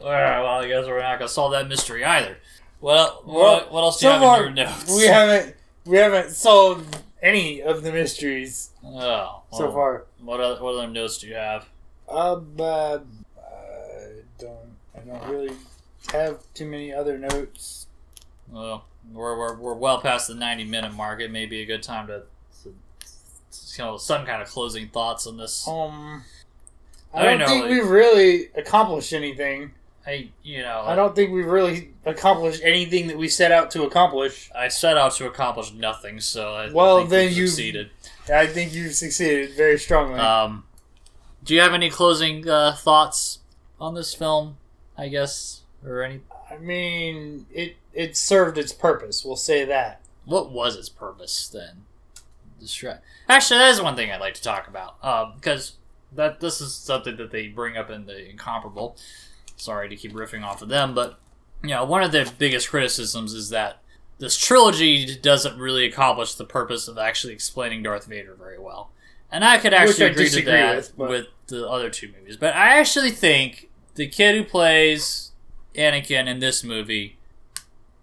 well, I guess we're not gonna solve that mystery either. Well, Well, what, what else do so you have in your notes? We haven't we haven't solved any of the mysteries Oh, so far. What other, what other notes do you have? Um, uh, I don't. I don't really have too many other notes. Well, we're, we're, we're well past the 90 minute mark. It may be a good time to, to, to you know, some kind of closing thoughts on this. Um, I I don't know, think like- we've really accomplished anything. I, you know, I don't think we've really accomplished anything that we set out to accomplish. I set out to accomplish nothing, so I Well, think then we've you- succeeded. I think you've succeeded very strongly. Um, do you have any closing uh, thoughts on this film? I guess, or any? I mean, it it served its purpose. We'll say that. What was its purpose then? Distra- Actually, that is one thing I'd like to talk about um, because that this is something that they bring up in the incomparable. Sorry to keep riffing off of them, but you know, one of their biggest criticisms is that this trilogy doesn't really accomplish the purpose of actually explaining Darth Vader very well. And I could actually I agree to that with, with, the other two movies. But I actually think the kid who plays Anakin in this movie,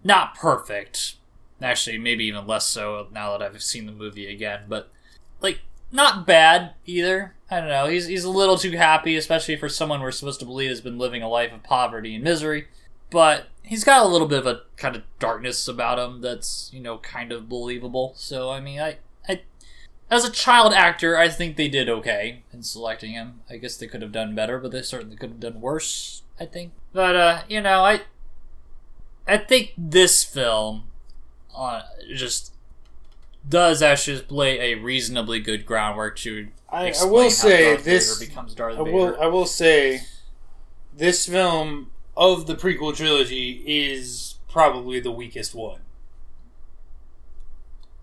not perfect. Actually, maybe even less so now that I've seen the movie again. But like, not bad either. I don't know. He's he's a little too happy, especially for someone we're supposed to believe has been living a life of poverty and misery. But he's got a little bit of a kind of darkness about him that's you know kind of believable. So I mean, I I as a child actor, I think they did okay in selecting him. I guess they could have done better, but they certainly could have done worse. I think. But uh, you know, I I think this film uh, just does actually play a reasonably good groundwork to I, I will say this. Vader becomes Darth I Vader. will. I will say, this film of the prequel trilogy is probably the weakest one.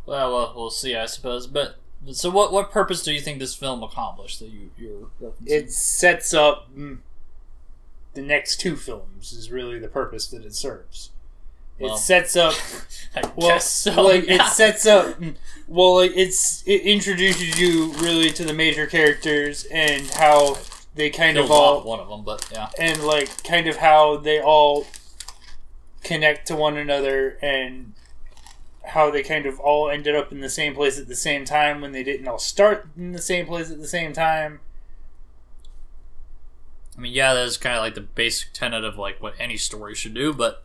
Well, well, we'll see, I suppose. But so, what what purpose do you think this film accomplished that you you're referencing? It sets up mm, the next two films. Is really the purpose that it serves. Well, it sets up well, so. like yeah. it sets up. Well, like it's it introduces you really to the major characters and how they kind of all one of them, but yeah. and like kind of how they all connect to one another and how they kind of all ended up in the same place at the same time when they didn't all start in the same place at the same time. I mean, yeah, that's kind of like the basic tenet of like what any story should do. But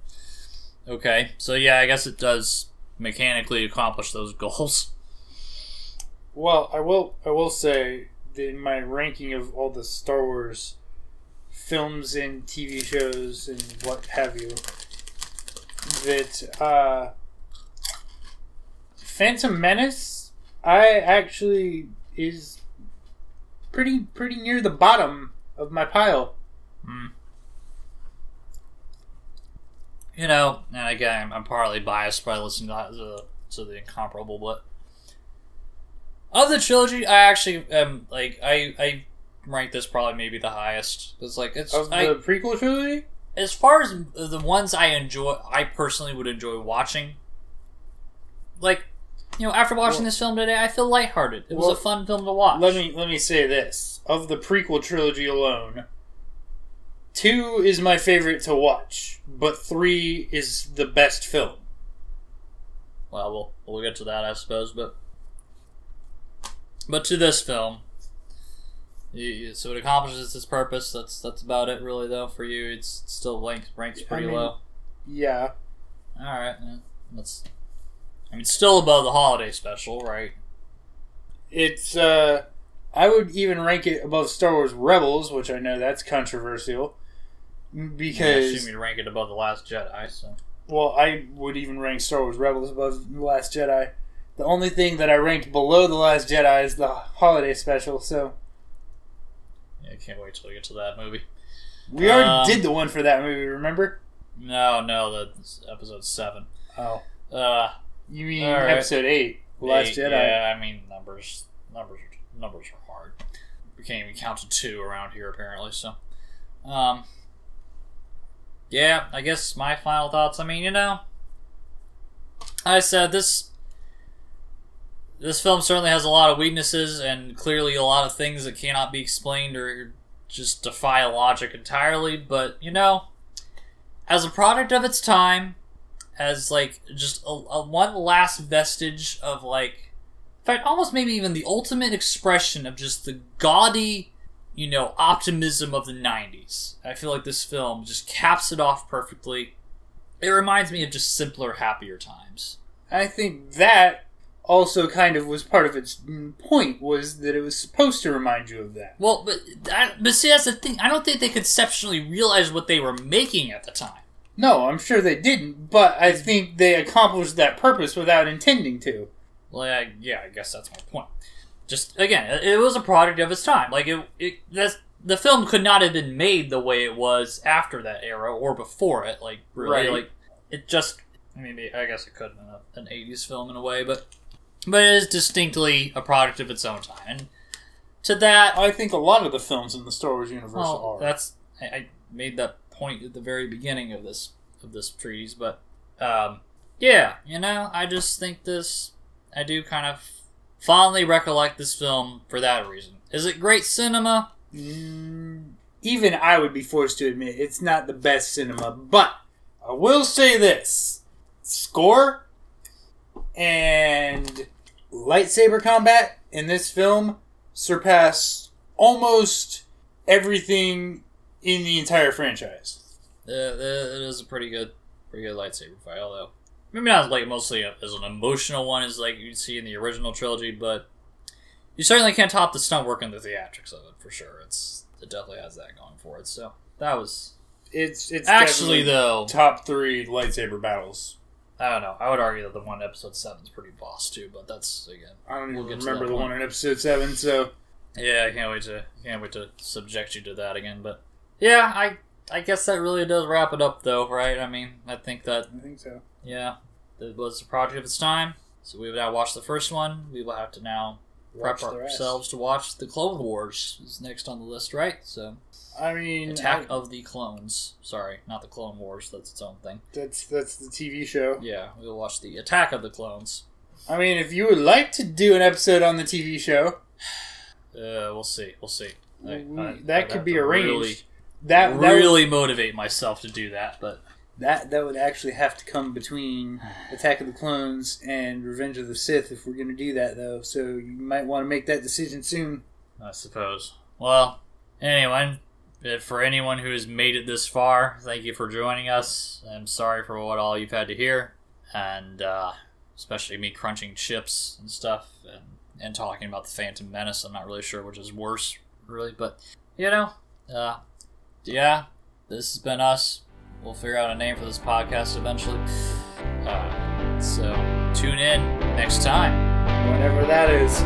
okay, so yeah, I guess it does mechanically accomplish those goals. Well, I will I will say in my ranking of all the Star Wars films and TV shows and what have you, that uh, Phantom Menace, I actually is pretty pretty near the bottom of my pile. You know, and again, I'm partly biased by listening to the, to the incomparable, but of the trilogy, I actually am like I I rank this probably maybe the highest. It's like it's Of the I, prequel trilogy, as far as the ones I enjoy, I personally would enjoy watching. Like, you know, after watching Well- this film today, I feel lighthearted. It was a fun film to watch. let me let me say this: of the prequel trilogy alone, two is my favorite to watch, but three is the best film. well, we'll we'll get to that, I suppose. But but to this film, you, so it accomplishes its purpose. That's that's about it, really. Though for you, it's still ranks ranks pretty mean- low. Yeah. All right, yeah, that's. I mean, still above the holiday special, right? It's uh I would even rank it above Star Wars Rebels, which I know that's controversial. because I Because assume you'd rank it above the Last Jedi. So well, I would even rank Star Wars Rebels above The Last Jedi. The only thing that I ranked below The Last Jedi is the holiday special, so yeah, I can't wait till we get to that movie. we already Um, did the one for that movie, remember? No, no, that's episode seven. Oh. Uh, You mean right. episode eight, The Last eight, Jedi. Yeah, I mean numbers, numbers, are- numbers are hard. We can't even count to two around here apparently. So, um, yeah, I guess my final thoughts. I mean, you know, I said this. This film certainly has a lot of weaknesses and clearly a lot of things that cannot be explained or just defy logic entirely. But you know, as a product of its time, as like just a, a one last vestige of like in fact almost maybe even the ultimate expression of just the gaudy you know optimism of the 90s i feel like this film just caps it off perfectly it reminds me of just simpler happier times I think that also kind of was part of its point was that it was supposed to remind you of that. well but I, but see that's the thing i don't think they conceptually realized what they were making at the time No, I'm sure they didn't, but I think they accomplished that purpose without intending to. Well, yeah, yeah, I guess that's my point. Just again, it, was a product of its time. Like it, it that's the film could not have been made the way it was after that era or before it. Like really, Right. like it just. I mean, I guess it could have been a, an '80s film in a way, but but it is distinctly a product of its own time. And to that, I think a lot of the films in the Star Wars universe well, are. that's I, I made that point at the very beginning of this of this treatise, but um, yeah, you know, I just think this. I do kind of fondly recollect this film for that reason. Is it great cinema? Mm, even I would be forced to admit it's not the best cinema, but I will say this score and lightsaber combat in this film surpass almost everything in the entire franchise. It is a pretty good, pretty good lightsaber fight. Although maybe not like mostly a, as an emotional one as like you see in the original trilogy, but you certainly can't top the stunt work and the theatrics of it for sure. It's it definitely has that going for it. So that was It's it's actually though. top three lightsaber battles. I don't know. I would argue that the one in episode seven is pretty boss too, but that's again. I don't We'll even remember the one. one in episode seven, so Yeah, I can't wait to can't wait to subject you to that again. But yeah, I I guess that really does wrap it up though, right? I mean, I think that I think so. yeah, it was a project of its time. So we have now watched the first one. We will have to now Watch prep ourselves to watch the Clone Wars is next on the list, right? So I mean, Attack I- of the Clones. Sorry, not the Clone Wars. That's its own thing. that's that's the TV show. Yeah, we'll watch the Attack of the Clones. I mean, if you would like to do an episode on the TV show, Uh, we'll see. We'll see. I- I- that could be arranged. Really, that that would, really motivate myself to do that, but that that would actually have to come between Attack of the Clones and Revenge of the Sith if we're going to do that, though. So you might want to make that decision soon. I suppose. Well, anyway, for anyone who has made it this far, thank you for joining us. I'm sorry for what all you've had to hear, and uh, especially me crunching chips and stuff, and, and talking about the Phantom Menace. I'm not really sure which is worse, really, but you know, uh, yeah, this has been us. We'll figure out a name for this podcast eventually. Uh, so tune in next time, Whenever that is.